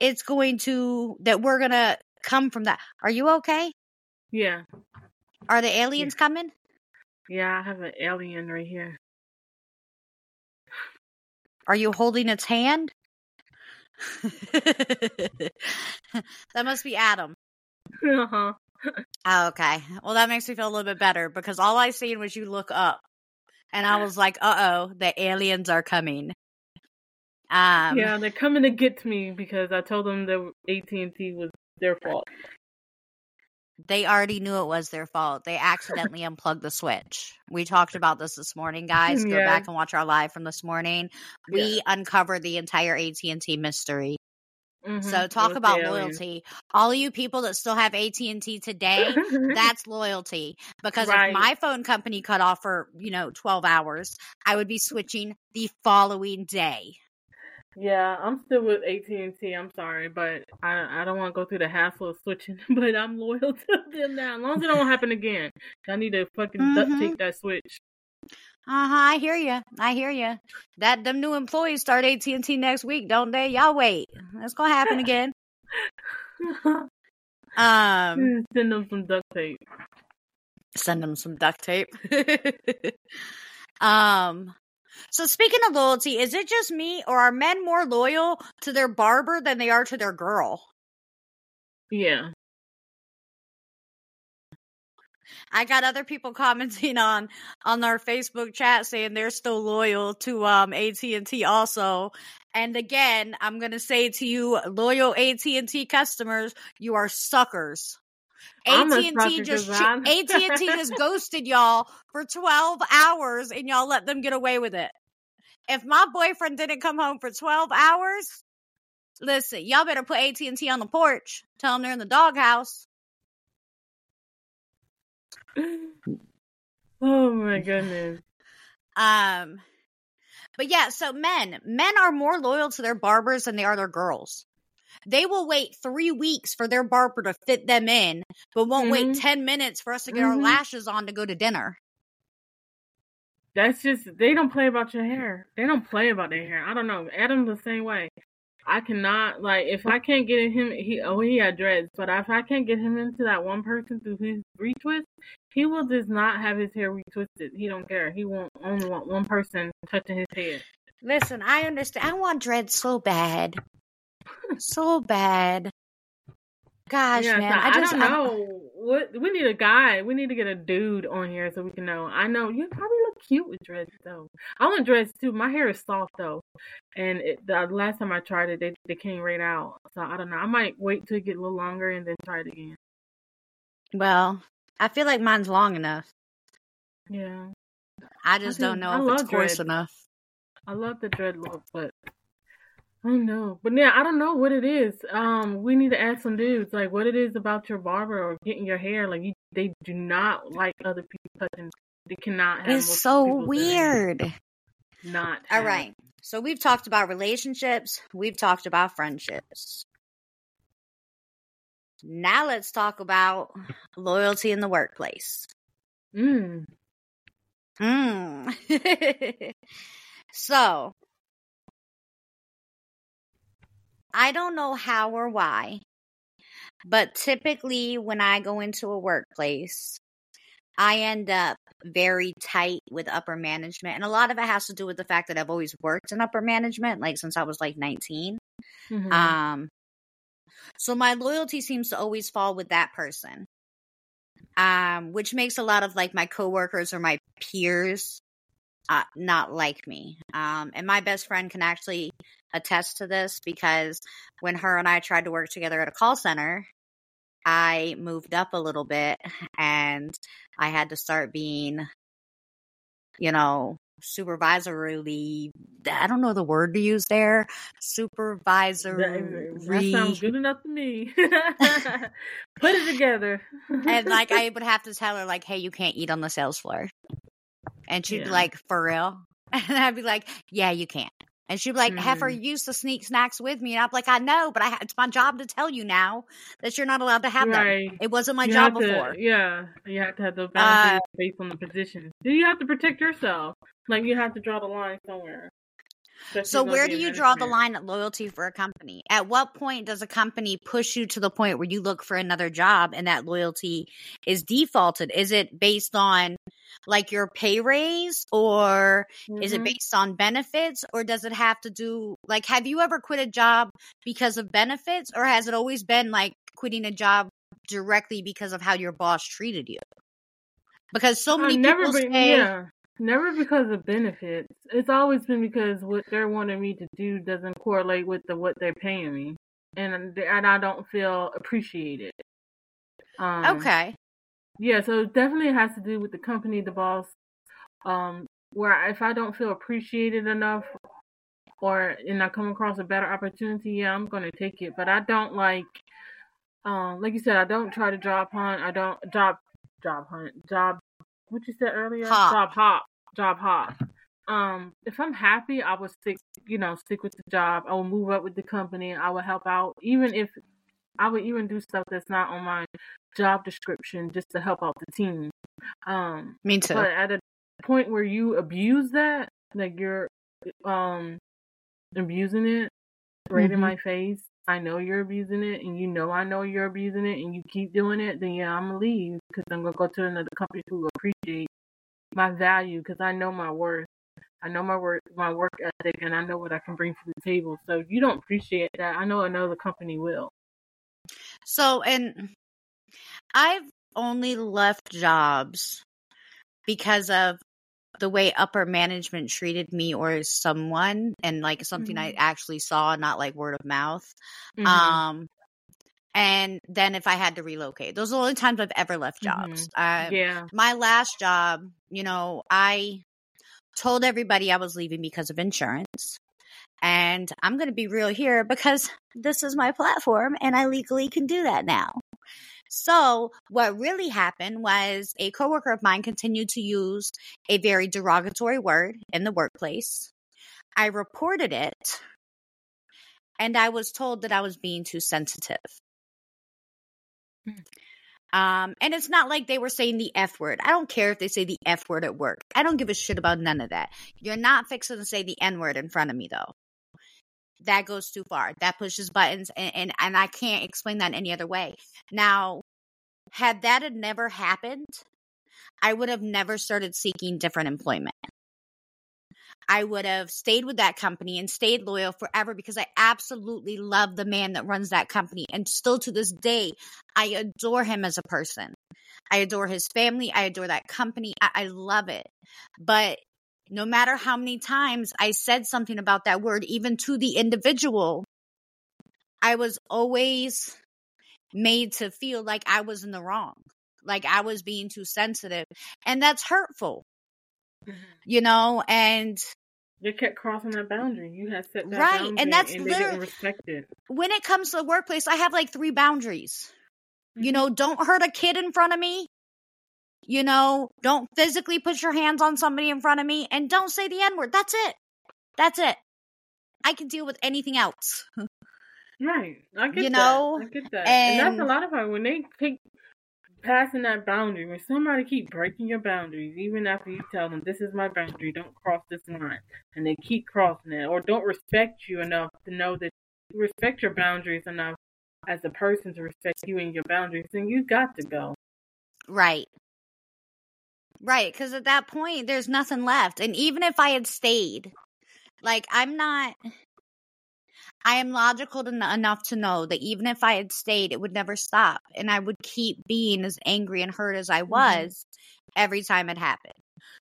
it's going to, that we're to come from that. Are you okay? Yeah, Are the aliens coming? yeah. I have an alien right here. Are you holding its hand? that must be Adam. uh-huh. Oh, okay. Well, that makes me feel a little bit better because all I seen was you look up, and I was like, "Uh oh, the aliens are coming." Um, yeah, they're coming to get me because I told them that AT and T was their fault. they already knew it was their fault. They accidentally unplugged the switch. We talked about this this morning, guys. Go Yeah. back and watch our live from this morning. We uncovered the entire AT and T mystery. Mhm, So talk about loyalty. All you people that still have AT and T today, that's loyalty. Because Right. if my phone company cut off for, you know, 12 hours, I would be switching the following day. Yeah, I'm still with AT and T. I'm sorry, but I I don't want to go through the hassle of switching. But I'm loyal to them now. As long as it don't happen again, I need to fucking mm-hmm. duct tape that switch. Uh huh. I hear you. I hear you. That them new employees start AT and T next week, don't they? Y'all wait. That's gonna happen again. um, send them some duct tape. Send them some duct tape. um. So speaking of loyalty, is it just me or are men more loyal to their barber than they are to their girl? Yeah. I got other people commenting on on our Facebook chat saying they're still loyal to um AT&T also. And again, I'm going to say to you loyal AT&T customers, you are suckers. AT&T just AT&T just ghosted y'all for 12 hours and y'all let them get away with it. If my boyfriend didn't come home for 12 hours, listen, y'all better put AT&T on the porch. Tell them they're in the doghouse. oh my goodness. Um but yeah, so men, men are more loyal to their barbers than they are their girls. They will wait three weeks for their barber to fit them in, but won't mm-hmm. wait 10 minutes for us to get mm-hmm. our lashes on to go to dinner. That's just, they don't play about your hair. They don't play about their hair. I don't know. Adam's the same way. I cannot, like, if I can't get him, he, oh, he had dreads, but if I can't get him into that one person through his retwist, he will just not have his hair retwisted. He don't care. He won't only want one person touching his head. Listen, I understand. I want dreads so bad so bad. Gosh, yeah, man, so I, just I don't know. I, what we need a guy. We need to get a dude on here so we can know. I know you probably look cute with dreads though. I want dreads too. My hair is soft though, and it, the last time I tried it, they they came right out. So I don't know. I might wait till it get a little longer and then try it again. Well, I feel like mine's long enough. Yeah. I just I don't know if it's coarse enough. I love the dread look, but I know, but yeah, I don't know what it is. Um, we need to ask some dudes like what it is about your barber or getting your hair. Like you, they do not like other people touching. They cannot. Have it's so weird. Not all right. So we've talked about relationships. We've talked about friendships. Now let's talk about loyalty in the workplace. Mm. Hmm. so I don't know how or why, but typically when I go into a workplace, I end up very tight with upper management. And a lot of it has to do with the fact that I've always worked in upper management, like since I was like 19. Mm-hmm. Um, so my loyalty seems to always fall with that person. Um, which makes a lot of like my coworkers or my peers uh, not like me. Um, and my best friend can actually attest to this because when her and I tried to work together at a call center, I moved up a little bit and I had to start being, you know, supervisory. I don't know the word to use there. Supervisory. That, that sounds good enough to me. Put it together. and like I would have to tell her, like, hey, you can't eat on the sales floor. And she'd yeah. be like, for real? And I'd be like, yeah, you can't. And she'd be like, mm. Heifer used to sneak snacks with me. And I'm like, I know, but I it's my job to tell you now that you're not allowed to have right. them. It wasn't my you job before. yeah. You have to have those boundaries uh, based on the position. Do you have to protect yourself? Like you have to draw the line somewhere. So where do you draw the line at loyalty for a company? At what point does a company push you to the point where you look for another job and that loyalty is defaulted? Is it based on like your pay raise or mm-hmm. is it mm-hmm. based on benefits or does it have to do like have you ever quit a job because of benefits or has it always been like quitting a job directly because of how your boss treated you? Because so many people been, say yeah. Never because of benefits. It's always been because what they're wanting me to do doesn't correlate with the what they're paying me, and and I don't feel appreciated. Um, okay. Yeah, so definitely it definitely has to do with the company, the boss. Um, where if I don't feel appreciated enough, or and I come across a better opportunity, yeah, I'm gonna take it. But I don't like, um, like you said, I don't try to job hunt. I don't job job hunt job. What you said earlier? Hop. Job hop job hop. um if I'm happy, I would stick you know stick with the job. I will move up with the company. I will help out, even if I would even do stuff that's not on my job description just to help out the team. Um, Me too. But at a point where you abuse that, like you're um abusing it right mm-hmm. in my face, I know you're abusing it, and you know I know you're abusing it, and you keep doing it, then yeah, I'm gonna leave because I'm gonna go to another company who appreciate my value because I know my worth. I know my work, my work ethic, and I know what I can bring to the table. So you don't appreciate that, I know another company will. So, and I've only left jobs because of the way upper management treated me or someone and like something mm-hmm. I actually saw, not like word of mouth. Mm-hmm. Um, and then if I had to relocate, those are the only times I've ever left jobs. Mm-hmm. Uh, yeah. My last job, you know, I told everybody I was leaving because of insurance. And I'm going to be real here because this is my platform and I legally can do that now. So, what really happened was a coworker of mine continued to use a very derogatory word in the workplace. I reported it and I was told that I was being too sensitive. Um, and it's not like they were saying the F word. I don't care if they say the F word at work. I don't give a shit about none of that. You're not fixing to say the N word in front of me though. That goes too far. That pushes buttons and, and, and I can't explain that any other way. Now, had that had never happened, I would have never started seeking different employment. I would have stayed with that company and stayed loyal forever because I absolutely love the man that runs that company. And still to this day, I adore him as a person. I adore his family. I adore that company. I, I love it. But no matter how many times I said something about that word, even to the individual, I was always made to feel like I was in the wrong, like I was being too sensitive. And that's hurtful, mm-hmm. you know, and they kept crossing that boundary. You had set that right, boundary and that's and literally respected. When it comes to the workplace, I have like three boundaries. Mm-hmm. You know, don't hurt a kid in front of me. You know, don't physically put your hands on somebody in front of me, and don't say the N word. That's it. That's it. I can deal with anything else. right. I get you that. know, I get that. And, and that's a lot of time when they keep passing that boundary, when somebody keep breaking your boundaries, even after you tell them this is my boundary, don't cross this line, and they keep crossing it, or don't respect you enough to know that you respect your boundaries enough as a person to respect you and your boundaries, then you got to go. Right. Right, because at that point, there's nothing left. And even if I had stayed, like, I'm not. I am logical to, enough to know that even if I had stayed, it would never stop. And I would keep being as angry and hurt as I mm-hmm. was mm-hmm. every time it happened.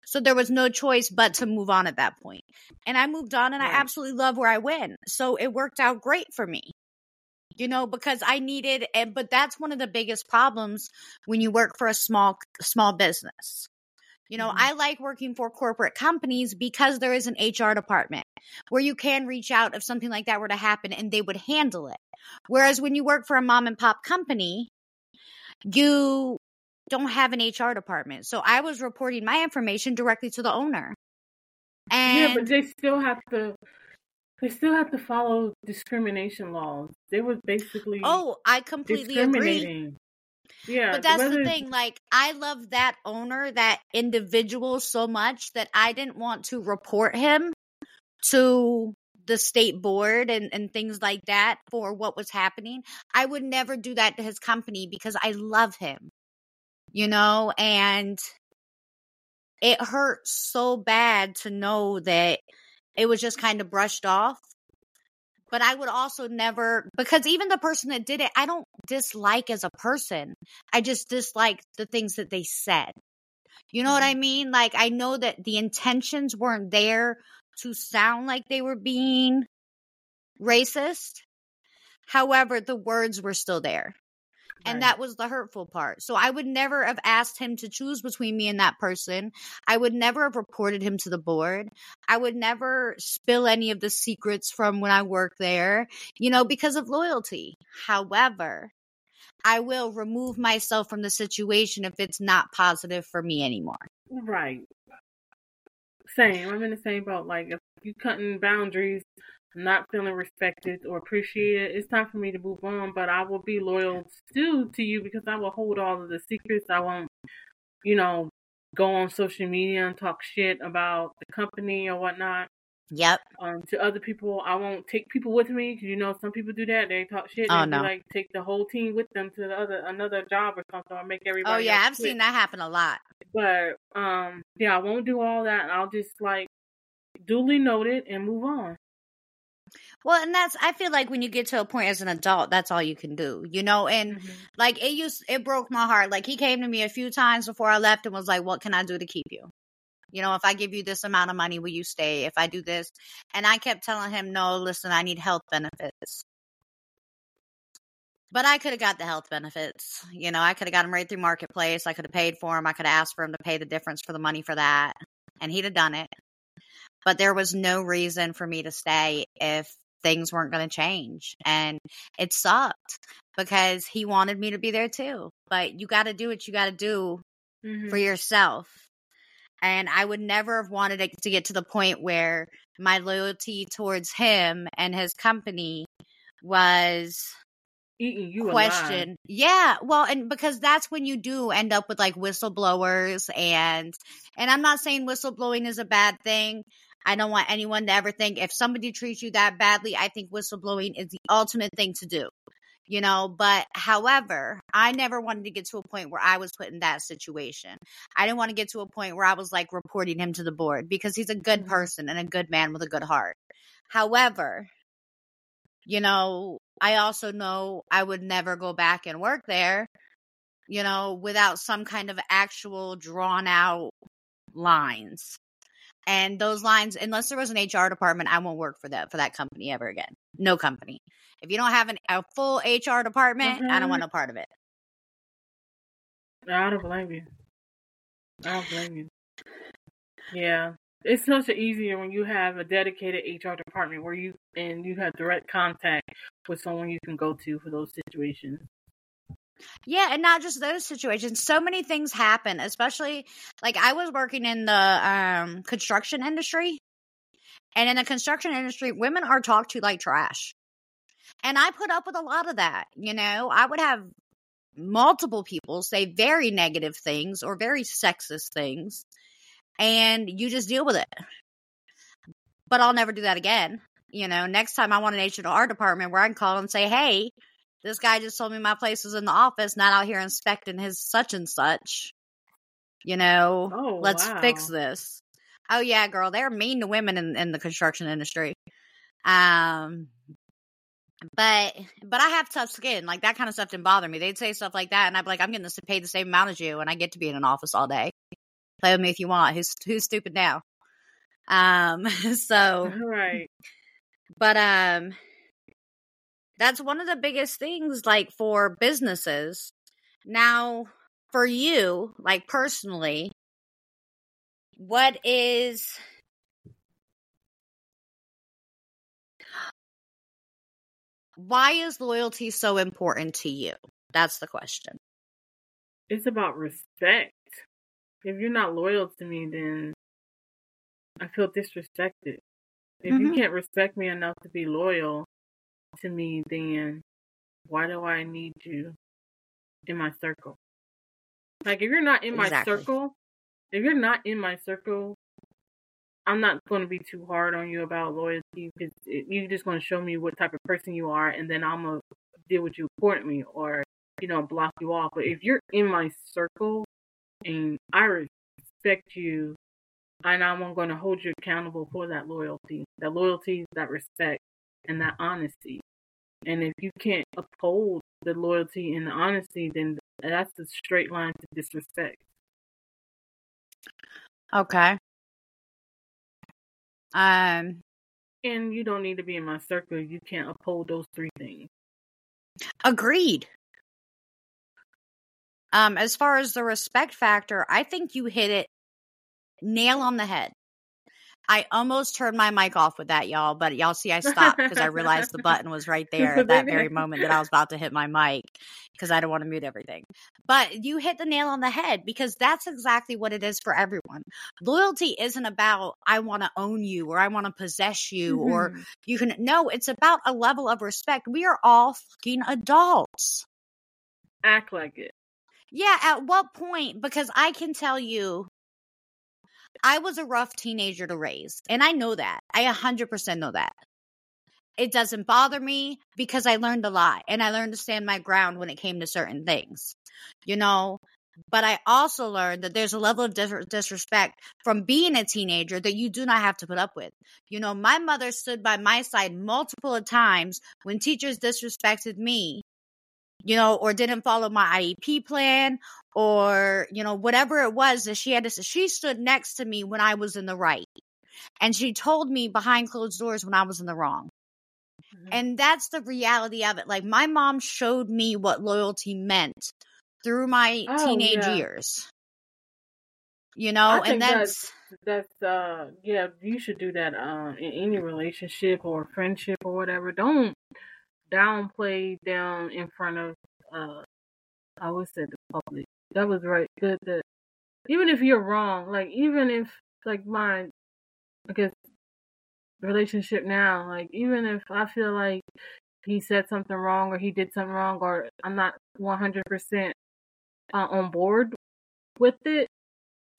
So there was no choice but to move on at that point. And I moved on and right. I absolutely love where I went. So it worked out great for me. You know, because I needed and but that's one of the biggest problems when you work for a small small business. You know, mm-hmm. I like working for corporate companies because there is an HR department where you can reach out if something like that were to happen and they would handle it. Whereas when you work for a mom and pop company, you don't have an HR department. So I was reporting my information directly to the owner. And yeah, but they still have to they still have to follow discrimination laws. They were basically Oh, I completely agree. Yeah. But that's the thing. Like, I love that owner, that individual so much that I didn't want to report him to the state board and, and things like that for what was happening. I would never do that to his company because I love him, you know, and it hurt so bad to know that it was just kind of brushed off but I would also never because even the person that did it, I don't dislike as a person. I just dislike the things that they said. You know what I mm-hmm. mean? Like I know that the intentions weren't there to sound like they were being racist. However, the words were still there. And right. that was the hurtful part. So I would never have asked him to choose between me and that person. I would never have reported him to the board. I would never spill any of the secrets from when I worked there, you know, because of loyalty. However, I will remove myself from the situation if it's not positive for me anymore. Right. Same. I'm in the same boat. Like if you cutting boundaries, not feeling respected or appreciated, it's time for me to move on. But I will be loyal still to you because I will hold all of the secrets. I won't, you know, go on social media and talk shit about the company or whatnot. Yep. Um, to other people, I won't take people with me because you know some people do that. They talk shit. Oh, and no. Like take the whole team with them to the other another job or something, or make everybody. Oh yeah, I've quit. seen that happen a lot. But um, yeah, I won't do all that. I'll just like duly note it and move on. Well, and that's I feel like when you get to a point as an adult, that's all you can do, you know. And Mhm. like it used, it broke my heart. Like he came to me a few times before I left and was like, "What can I do to keep you?" You know, if I give you this amount of money, will you stay? If I do this, and I kept telling him, "No, listen, I need health benefits." But I could have got the health benefits. You know, I could have got them right through Marketplace. I could have paid for them. I could have asked for him to pay the difference for the money for that, and he'd have done it. But there was no reason for me to stay if things weren't going to change. And it sucked because he wanted me to be there too. But you got to do what you got to do Mhm. for yourself. And I would never have wanted it to get to the point where my loyalty towards him and his company was eating you alive. Yeah, well, and because that's when you do end up with like whistleblowers and and I'm not saying whistleblowing is a bad thing. I don't want anyone to ever think if somebody treats you that badly, I think whistleblowing is the ultimate thing to do. You know, but however, I never wanted to get to a point where I was put in that situation. I didn't want to get to a point where I was like reporting him to the board because he's a good Mhm. person and a good man with a good heart. However, you know, I also know I would never go back and work there, you know, without some kind of actual drawn out lines. And those lines, unless there was an HR department, I won't work for that for that company ever again. No company. If you don't have an, a full HR department, I don't want mm-hmm. no part of it. I don't blame you. I don't blame you. Yeah. It's much easier when you have a dedicated HR department where you and you have direct contact with someone you can go to for those situations. Yeah, and not just those situations. So many things happen, especially like I was working in the um construction industry. And in the construction industry, women are talked to like trash. And I put up with a lot of that, you know. I would have multiple people say very negative things or very sexist things, and you just deal with it. But I'll never do that again. You know, next time I want an H&R department where I can call and say, "Hey, this guy just told me my place was in the office, not out here inspecting his such and such. You know, Oh, let's fix this. Oh yeah, girl, they're mean to women in, in the construction industry. Um, but but I have tough skin. Like that kind of stuff didn't bother me. They'd say stuff like that, and I'd be like, I'm getting this paid the same amount as you, and I get to be in an office all day. Play with me if you want. Who's who's stupid now? Um, so Right. but um that's one of the biggest things like for businesses now for you like personally what is why is loyalty so important to you that's the question It's about respect. If you're not loyal to me, then I feel disrespected. If you Mhm. can't respect me enough to be loyal to me, then why do I need you in my circle? Like, if you're not in my Exactly. circle, if you're not in my circle, I'm not going to be too hard on you about loyalty because you're just going to show me what type of person you are, and then I'm going to deal with you accordingly or, you know, block you off. But if you're in my circle and I respect you, and I'm going to hold you accountable for that loyalty, that loyalty, that respect, and that honesty. And if you can't uphold the loyalty and the honesty, then that's a straight line to disrespect. okay um And you don't need to be in my circle. if You can't uphold those three things. Agreed. Um, as far as the respect factor, I think you hit it nail on the head. I almost turned my mic off with that, y'all, but y'all see I stopped because I realized the button was right there at that very moment that I was about to hit my mic because I don't want to mute everything. But you hit the nail on the head because that's exactly what it is for everyone. Loyalty isn't about, I want to own you or I want to possess you mm-hmm. or you can, no, it's about a level of respect. We are all fucking adults. Act like it. Yeah, at what point? Because I can tell you, I was a rough teenager to raise, and I know that. I 100% know that. It doesn't bother me because I learned a lot and I learned to stand my ground when it came to certain things, you know. But I also learned that there's a level of dis- disrespect from being a teenager that you do not have to put up with. You know, my mother stood by my side multiple times when teachers disrespected me you know, or didn't follow my IEP plan or, you know, whatever it was that she had to she stood next to me when I was in the right. And she told me behind closed doors when I was in the wrong. Mm-hmm. And that's the reality of it. Like my mom showed me what loyalty meant through my oh, teenage yeah. years. You know, and that's, that's that's uh yeah, you should do that uh in any relationship or friendship or whatever. Don't downplay down in front of uh I would say the public. That was right good that even if you're wrong, like even if like my I guess relationship now, like even if I feel like he said something wrong or he did something wrong or I'm not 100% uh, on board with it,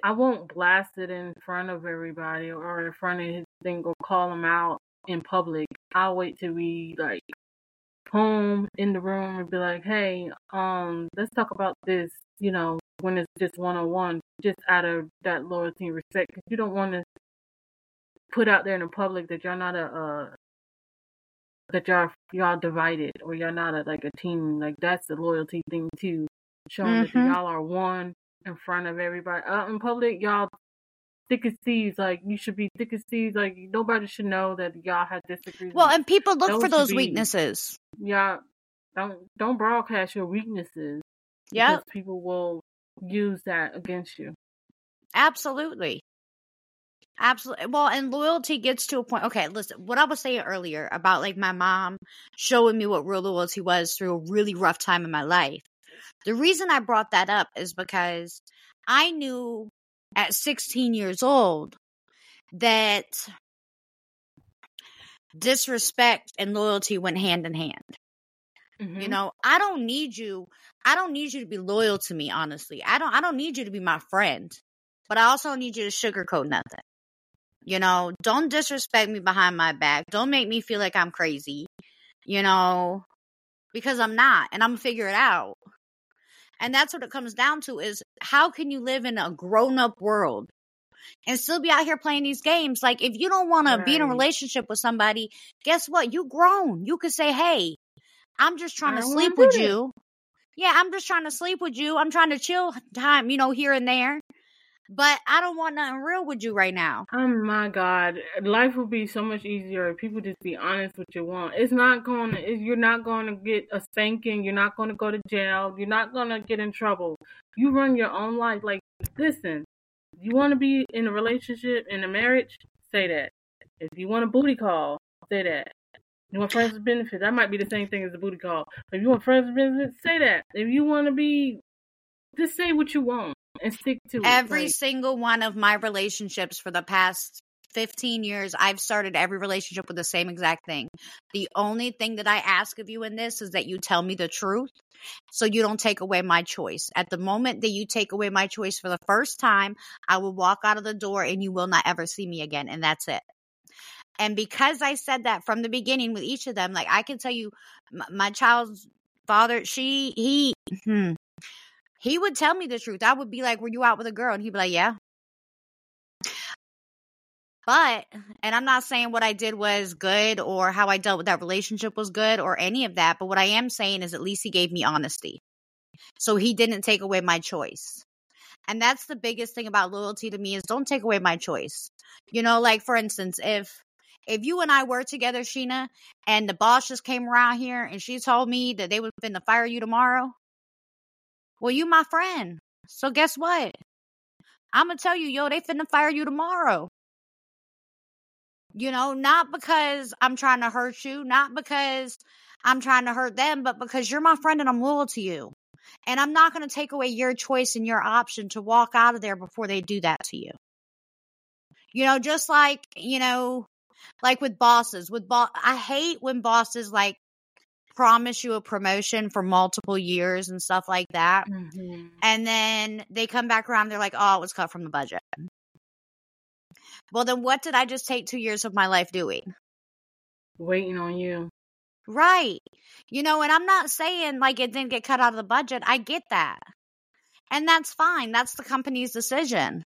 I won't blast it in front of everybody or in front of his thing or call him out in public. I'll wait till we like home in the room and be like, hey, um, let's talk about this, you know, when it's just one on one, just out of that loyalty and respect. Because you don't want to put out there in the public that you're not a, uh, that y'all y'all divided or y'all not a, like a team. Like that's the loyalty thing too, showing mm-hmm. that y'all are one in front of everybody. Out in public, y'all thick as thieves. Like you should be thick as thieves. Like nobody should know that y'all have disagreements. Well, and people look those for those weaknesses. Yeah, don't don't broadcast your weaknesses. Yeah, people will use that against you. Absolutely. Absolutely. Well, and loyalty gets to a point. Okay, listen, what I was saying earlier about like my mom showing me what real loyalty was through a really rough time in my life. The reason I brought that up is because I knew at 16 years old that disrespect and loyalty went hand in hand. Mm-hmm. You know, I don't need you. I don't need you to be loyal to me, honestly. I don't I don't need you to be my friend. But I also need you to sugarcoat nothing. You know, don't disrespect me behind my back. Don't make me feel like I'm crazy. You know, because I'm not and I'm gonna figure it out. And that's what it comes down to is how can you live in a grown up world and still be out here playing these games? Like if you don't want right. to be in a relationship with somebody, guess what? You grown. You could say, Hey, I'm just trying to sleep with you. Yeah, I'm just trying to sleep with you. I'm trying to chill time, you know, here and there but I don't want nothing real with you right now. Oh my God, life would be so much easier if people just be honest with you want. It's not going to, you're not going to get a spanking. You're not going to go to jail. You're not going to get in trouble. You run your own life. Like, listen, you want to be in a relationship, in a marriage, say that. If you want a booty call, say that. You want friends with benefits, that might be the same thing as a booty call. If you want friends with benefits, say that. If you want to be, just say what you want and stick to every like, single one of my relationships for the past 15 years i've started every relationship with the same exact thing. The only thing that i ask of you in this is that you tell me the truth so you don't take away my choice. At the moment that you take away my choice for the first time i will walk out of the door and you will not ever see me again and that's it. And because i said that from the beginning with each of them like i can tell you my, my child's father she he hmm, he would tell me the truth. I would be like, Were you out with a girl? And he'd be like, Yeah. But, and I'm not saying what I did was good or how I dealt with that relationship was good or any of that. But what I am saying is at least he gave me honesty. So he didn't take away my choice. And that's the biggest thing about loyalty to me is don't take away my choice. You know, like for instance, if if you and I were together, Sheena, and the boss just came around here and she told me that they was finna fire you tomorrow, well, you my friend. So guess what? I'm gonna tell you, yo, they finna fire you tomorrow. You know, not because I'm trying to hurt you, not because I'm trying to hurt them, but because you're my friend and I'm loyal to you. And I'm not going to take away your choice and your option to walk out of there before they do that to you. You know, just like, you know, like with bosses, with boss, I hate when bosses like promise you a promotion for multiple years and stuff like that. Mm-hmm. And then they come back around, they're like, oh, it was cut from the budget. Well, then what did I just take two years of my life doing? Waiting on you. Right. You know, and I'm not saying like it didn't get cut out of the budget. I get that. And that's fine. That's the company's decision.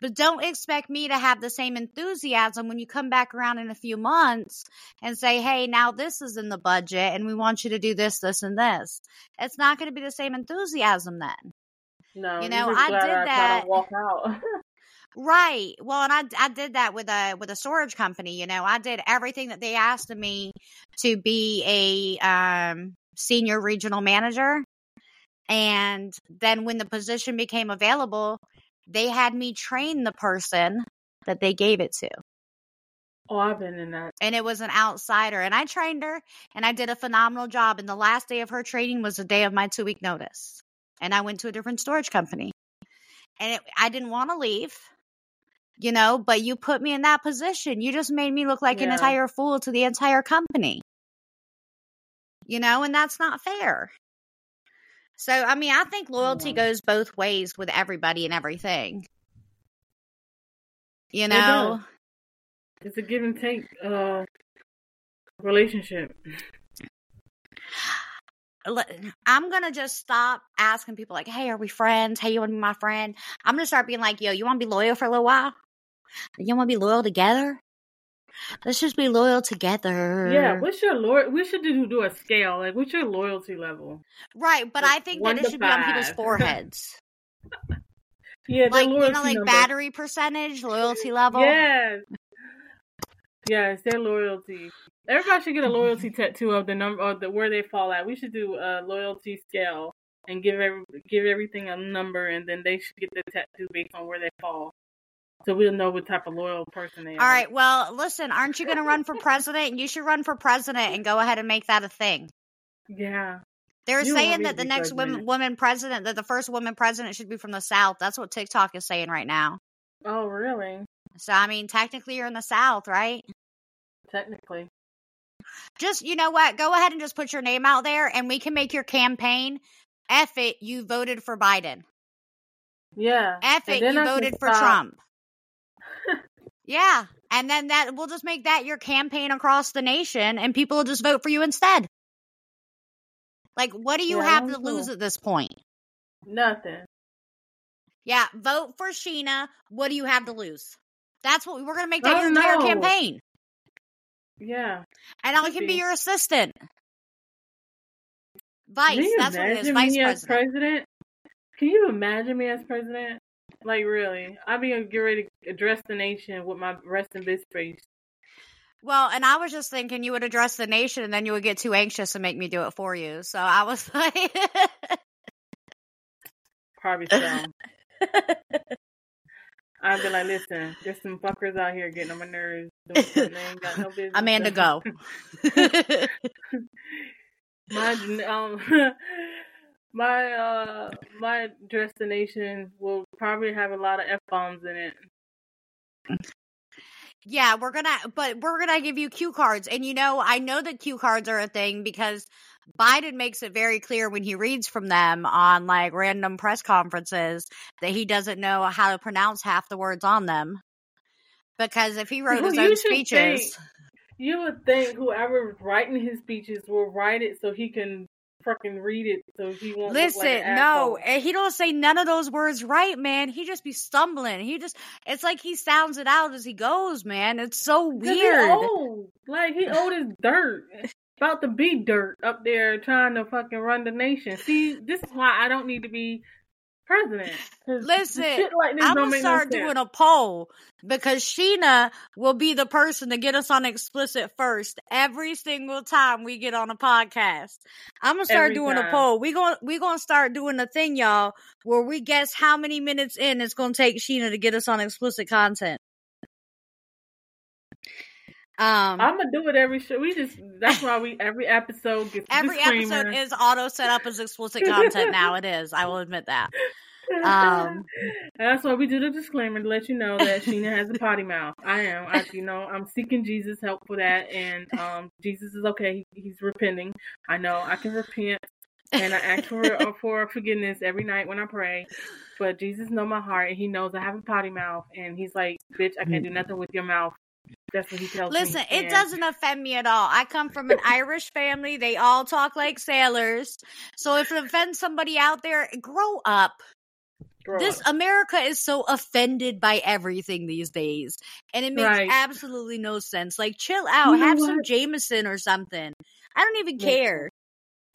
But don't expect me to have the same enthusiasm when you come back around in a few months and say, hey, now this is in the budget and we want you to do this, this, and this. It's not going to be the same enthusiasm then. No, You know, I did I that. walk out. Right. Well, and I I did that with a with a storage company. You know, I did everything that they asked of me to be a um, senior regional manager, and then when the position became available, they had me train the person that they gave it to, oh, I've been in that. and it was an outsider, and I trained her, and I did a phenomenal job. And the last day of her training was the day of my two week notice, and I went to a different storage company, and it, I didn't want to leave you know, but you put me in that position. You just made me look like an entire fool to the entire company. You know, and that's not fair. So, I mean, I think loyalty goes both ways with everybody and everything. You know, does. It's a give and take uh relationship. I'm going to just stop asking people, like, hey, are we friends? Hey, you want to be my friend? I'm going to start being like, yo, you want to be loyal for a little while? You want to be loyal together? Let's just be loyal together. Yeah, what's your loyal? We should do do a scale. Like, what's your loyalty level? Right, but Like, I think that it should be on people's foreheads. Yeah, like you know, like number. battery percentage, loyalty level. Yes. Yes, their loyalty. Everybody should get a loyalty tattoo of the number or the where they fall at. We should do a loyalty scale and give every, give everything a number, and then they should get the tattoo based on where they fall, so we'll know what type of loyal person they are. All right. Well, listen, aren't you going to run for president? You should run for president and go ahead and make that a thing. Yeah. They're You saying that the next president. woman president, that the first woman president should be from the South. That's what TikTok is saying right now. Oh, really? So, I mean, technically, you're in the South, right? Technically. Just, you know what? Go ahead and just put your name out there and we can make your campaign. F it, you voted for Biden. Yeah. F it, you I voted for. Trump. Yeah. And then that we'll just make that your campaign across the nation and people will just vote for you instead. Like, what do you Yeah, have to lose at this point? Nothing. Yeah, vote for Sheena. What do you have to lose? That's what we're going to make that your entire know. campaign. Yeah. And I can be be. your assistant. Vice. That's what it is. Vice president. president? Can you imagine me as president? Like really, I'd be gonna get ready to address the nation with my rest in this face. Well, and I was just thinking you would address the nation and then you would get too anxious and make me do it for you. So I was like, Probably so. I'd be like, listen, there's some fuckers out here getting on my nerves. Doing something they ain't got no business. Amanda, go. My um, my uh, my destination will probably have a lot of f bombs in it. Yeah, we're gonna, but we're gonna give you cue cards. And you know, I know that cue cards are a thing because Biden makes it very clear when he reads from them on like random press conferences that he doesn't know how to pronounce half the words on them. Because if he wrote Well, his own speeches, think- You would think whoever's writing his speeches will write it so he can fucking read it, so he won't. Listen, like an no, asshole. and he don't say none of those words right, man. He just be stumbling. He just, it's like he sounds it out as he goes, man. It's so 'Cause he weird. old. Like he old as dirt. About to be dirt up there trying to fucking run the nation. See, this is why I don't need to be president. Listen, like I'm gonna start no doing a poll because Sheena will be the person to get us on explicit first every single time we get on a podcast. I'm gonna start Every doing a poll. We going we gonna start doing a thing, y'all, where we guess how many minutes in it's gonna take Sheena to get us on explicit content. Um, I'm gonna do it every show. We just that's why we every episode gets every episode is auto set up as explicit content now. It is. I will admit that. Um, that's why we do the disclaimer to let you know that Sheena has a potty mouth. I am. I, you know, I'm seeking Jesus' help for that, and um, Jesus is okay. He, he's repenting. I know I can repent, and I ask for uh, for forgiveness every night when I pray. But Jesus knows my heart, and He knows I have a potty mouth, and He's like, "Bitch, I can't do nothing with your mouth." That's what He tells Listen, me. it and- doesn't offend me at all. I come from an Irish family. They all talk like sailors. So if it offends somebody out there, grow up. Grow This up. America is so offended by everything these days. And it makes Right. absolutely no sense. Like chill out, You know have some? Jameson or something. I don't even Listen. care.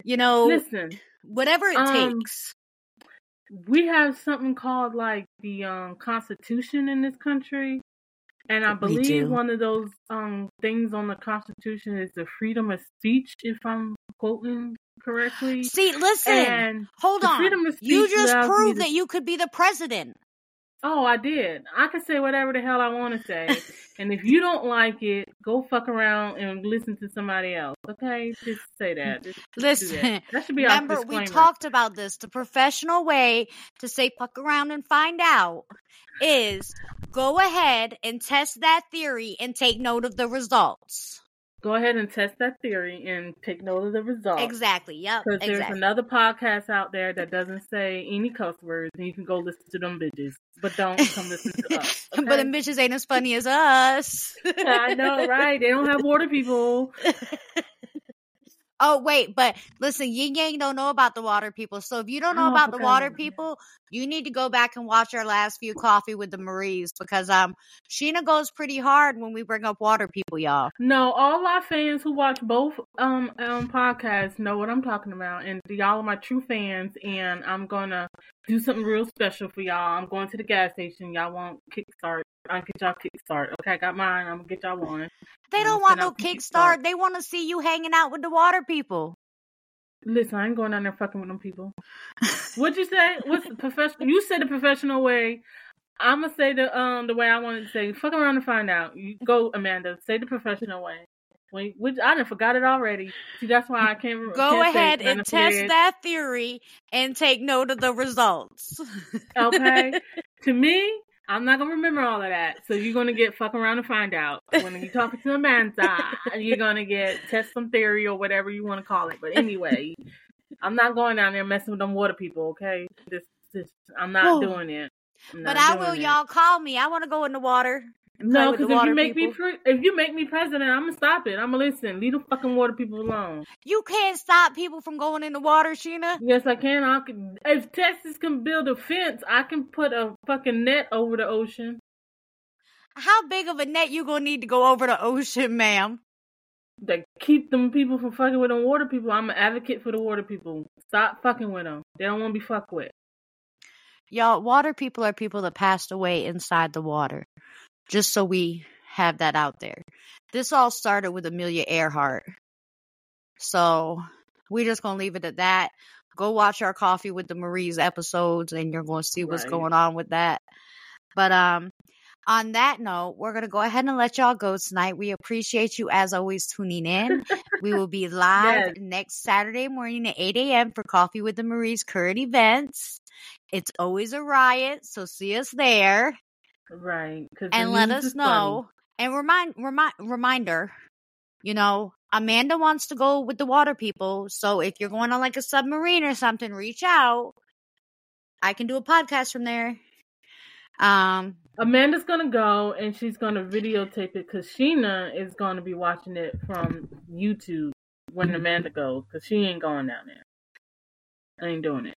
You know, Listen, whatever it um, takes. we have something called like the um Constitution in this country. And I believe one of those um things on the Constitution is the freedom of speech, if I'm quoting correctly. See, listen. And hold on. You just proved to- that you could be the president. Oh, I did. I can say whatever the hell I want to say, and if you don't like it, go fuck around and listen to somebody else. Okay, just say that. Just Listen, that. That should be remember our we talked about this. The professional way to say fuck around and find out is go ahead and test that theory and take note of the results. Go ahead and test that theory and take note of the results. Exactly. Yep. Because there's another podcast out there that doesn't say any cuss words, and you can go listen to them bitches. But don't come listen to us. but okay? them bitches ain't as funny as us. I know, right? They don't have water people. Oh wait, but listen, Yin Yang don't know about the water people. So if you don't know Oh, about the water people, you need to go back and watch our last few coffee with the Maries because um Sheena goes pretty hard when we bring up water people, y'all. No, all our fans who watch both um um podcasts know what I'm talking about, and y'all are my true fans. And I'm gonna do something real special for y'all. I'm going to the gas station. Y'all want kickstart? I'll get y'all kickstart. Okay, I got mine. I'm gonna get y'all one. They don't want no kickstart. Kickstart. They want to see you hanging out with the water people. Listen, I ain't going down there fucking with them people. What'd you say? What's the professional? You said the professional way. I'm gonna say the um the way I wanted to say. Fuck around and find out. You go, Amanda. Say the professional way. Which I done forgot it already. See, that's why I can't. Go can't ahead and test that theory and take note of the results. Okay. to me, I'm not gonna remember all of that. So you're gonna get fuck around and find out. When you're talking to Amanda, and you're gonna get test some theory or whatever you want to call it. But anyway, I'm not going down there messing with them water people. Okay, this, this I'm not Oh. doing it. I'm but I will, it. y'all call me. I want to go in the water. And No, because if you make people. me pre- if you make me president, I'm gonna stop it. I'm gonna listen. Leave the fucking water people alone. You can't stop people from going in the water, Sheena. Yes, I can. I can. If Texas can build a fence, I can put a fucking net over the ocean. How big of a net you gonna need to go over the ocean, ma'am? that keep them people from fucking with them water people. I'm an advocate for the water people. Stop fucking with them. They don't want to be fucked with. Y'all, water people are people that passed away inside the water. Just so we have that out there. This all started with Amelia Earhart. So we're just gonna leave it at that. Go watch our Coffee with the Maries episodes and you're gonna see what's Right. going on with that. But um on that note, we're gonna go ahead and let y'all go tonight. We appreciate you as always tuning in. we will be live Yes. next Saturday morning at 8 a.m. for Coffee with the Maries current events. It's always a riot, so see us there Right. And let us funny. know. And remind, remind, reminder, you know, Amanda wants to go with the water people. So if you're going on like a submarine or something, reach out. I can do a podcast from there. Um, Amanda's gonna go and she's gonna videotape it because Sheena is gonna be watching it from YouTube when Amanda goes because she ain't going down there. I ain't doing it.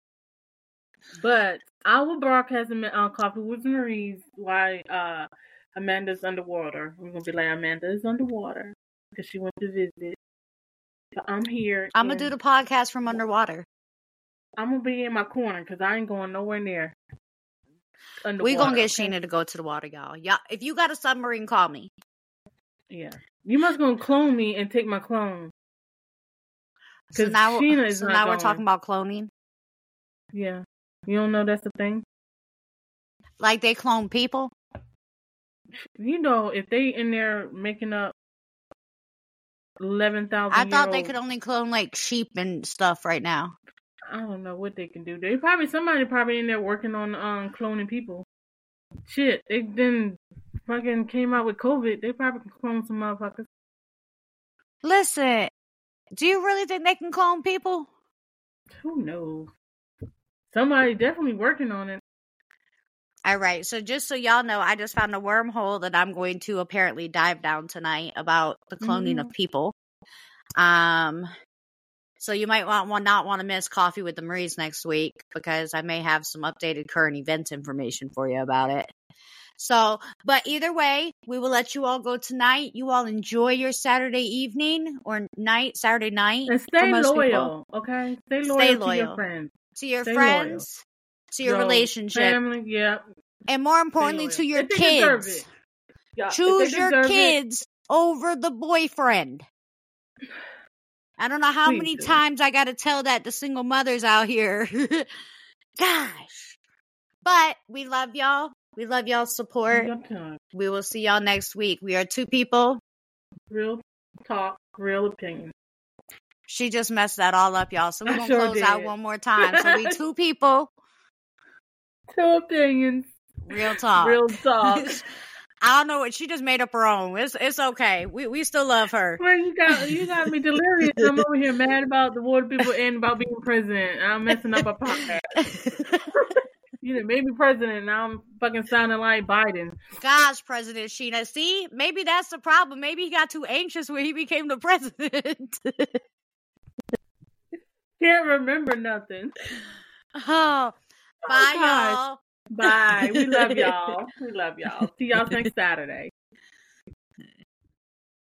But I will broadcast on Coffee with Marie's why uh, Amanda's underwater. We're gonna be like Amanda is underwater because she went to visit. But I'm here. I'm gonna do the podcast from underwater. I'm gonna be in my corner because I ain't going nowhere near. Underwater, We gonna get? Sheena to go to the water, y'all. Yeah, if you got a submarine, call me. Yeah, you must gonna clone me and take my clone. So now, Sheena is so now we're talking about cloning. Yeah, you don't know that's the thing. Like they clone people. You know, if they in there making up eleven thousand. I thought they could only clone like sheep and stuff right now. I don't know what they can do. They probably somebody probably in there working on um cloning people. Shit, they then fucking came out with COVID. They probably can clone some motherfuckers. Listen, do you really think they can clone people? Who knows? Somebody definitely working on it. All right. So just so y'all know, I just found a wormhole that I'm going to apparently dive down tonight about the cloning Mhm. of people. Um so you might want, want not want to miss coffee with the Maries next week because I may have some updated current events information for you about it. So, but either way, we will let you all go tonight. You all enjoy your Saturday evening or night, Saturday night. And stay loyal, people. okay? Stay loyal Stay to loyal. your friends. To your Stay friends, to your Your relationship, Family, yeah. and more importantly, to your If kids. Yeah, Choose your deserve it, kids over the boyfriend. I don't know how Please many do. times I got to tell that to single mothers out here. Gosh. But we love y'all. We love y'all's support. We will see y'all next week. We are two people. Real talk, real opinion. She just messed that all up, y'all. So we're going to sure close out one more time. So we two people. Two opinions, Real talk. real talk. I don't know what she just made up her own. It's it's okay. We we still love her. Well, you got you got me delirious. I'm over here mad about the water people and about being president. I'm messing up a podcast. You made me president. Now I'm fucking sounding like Biden. Gosh, President Sheena. See, maybe that's the problem. Maybe he got too anxious when he became the president. Can't remember nothing. Oh, oh, bye, gosh. y'all. Bye. We love y'all. We love y'all. See y'all next Saturday.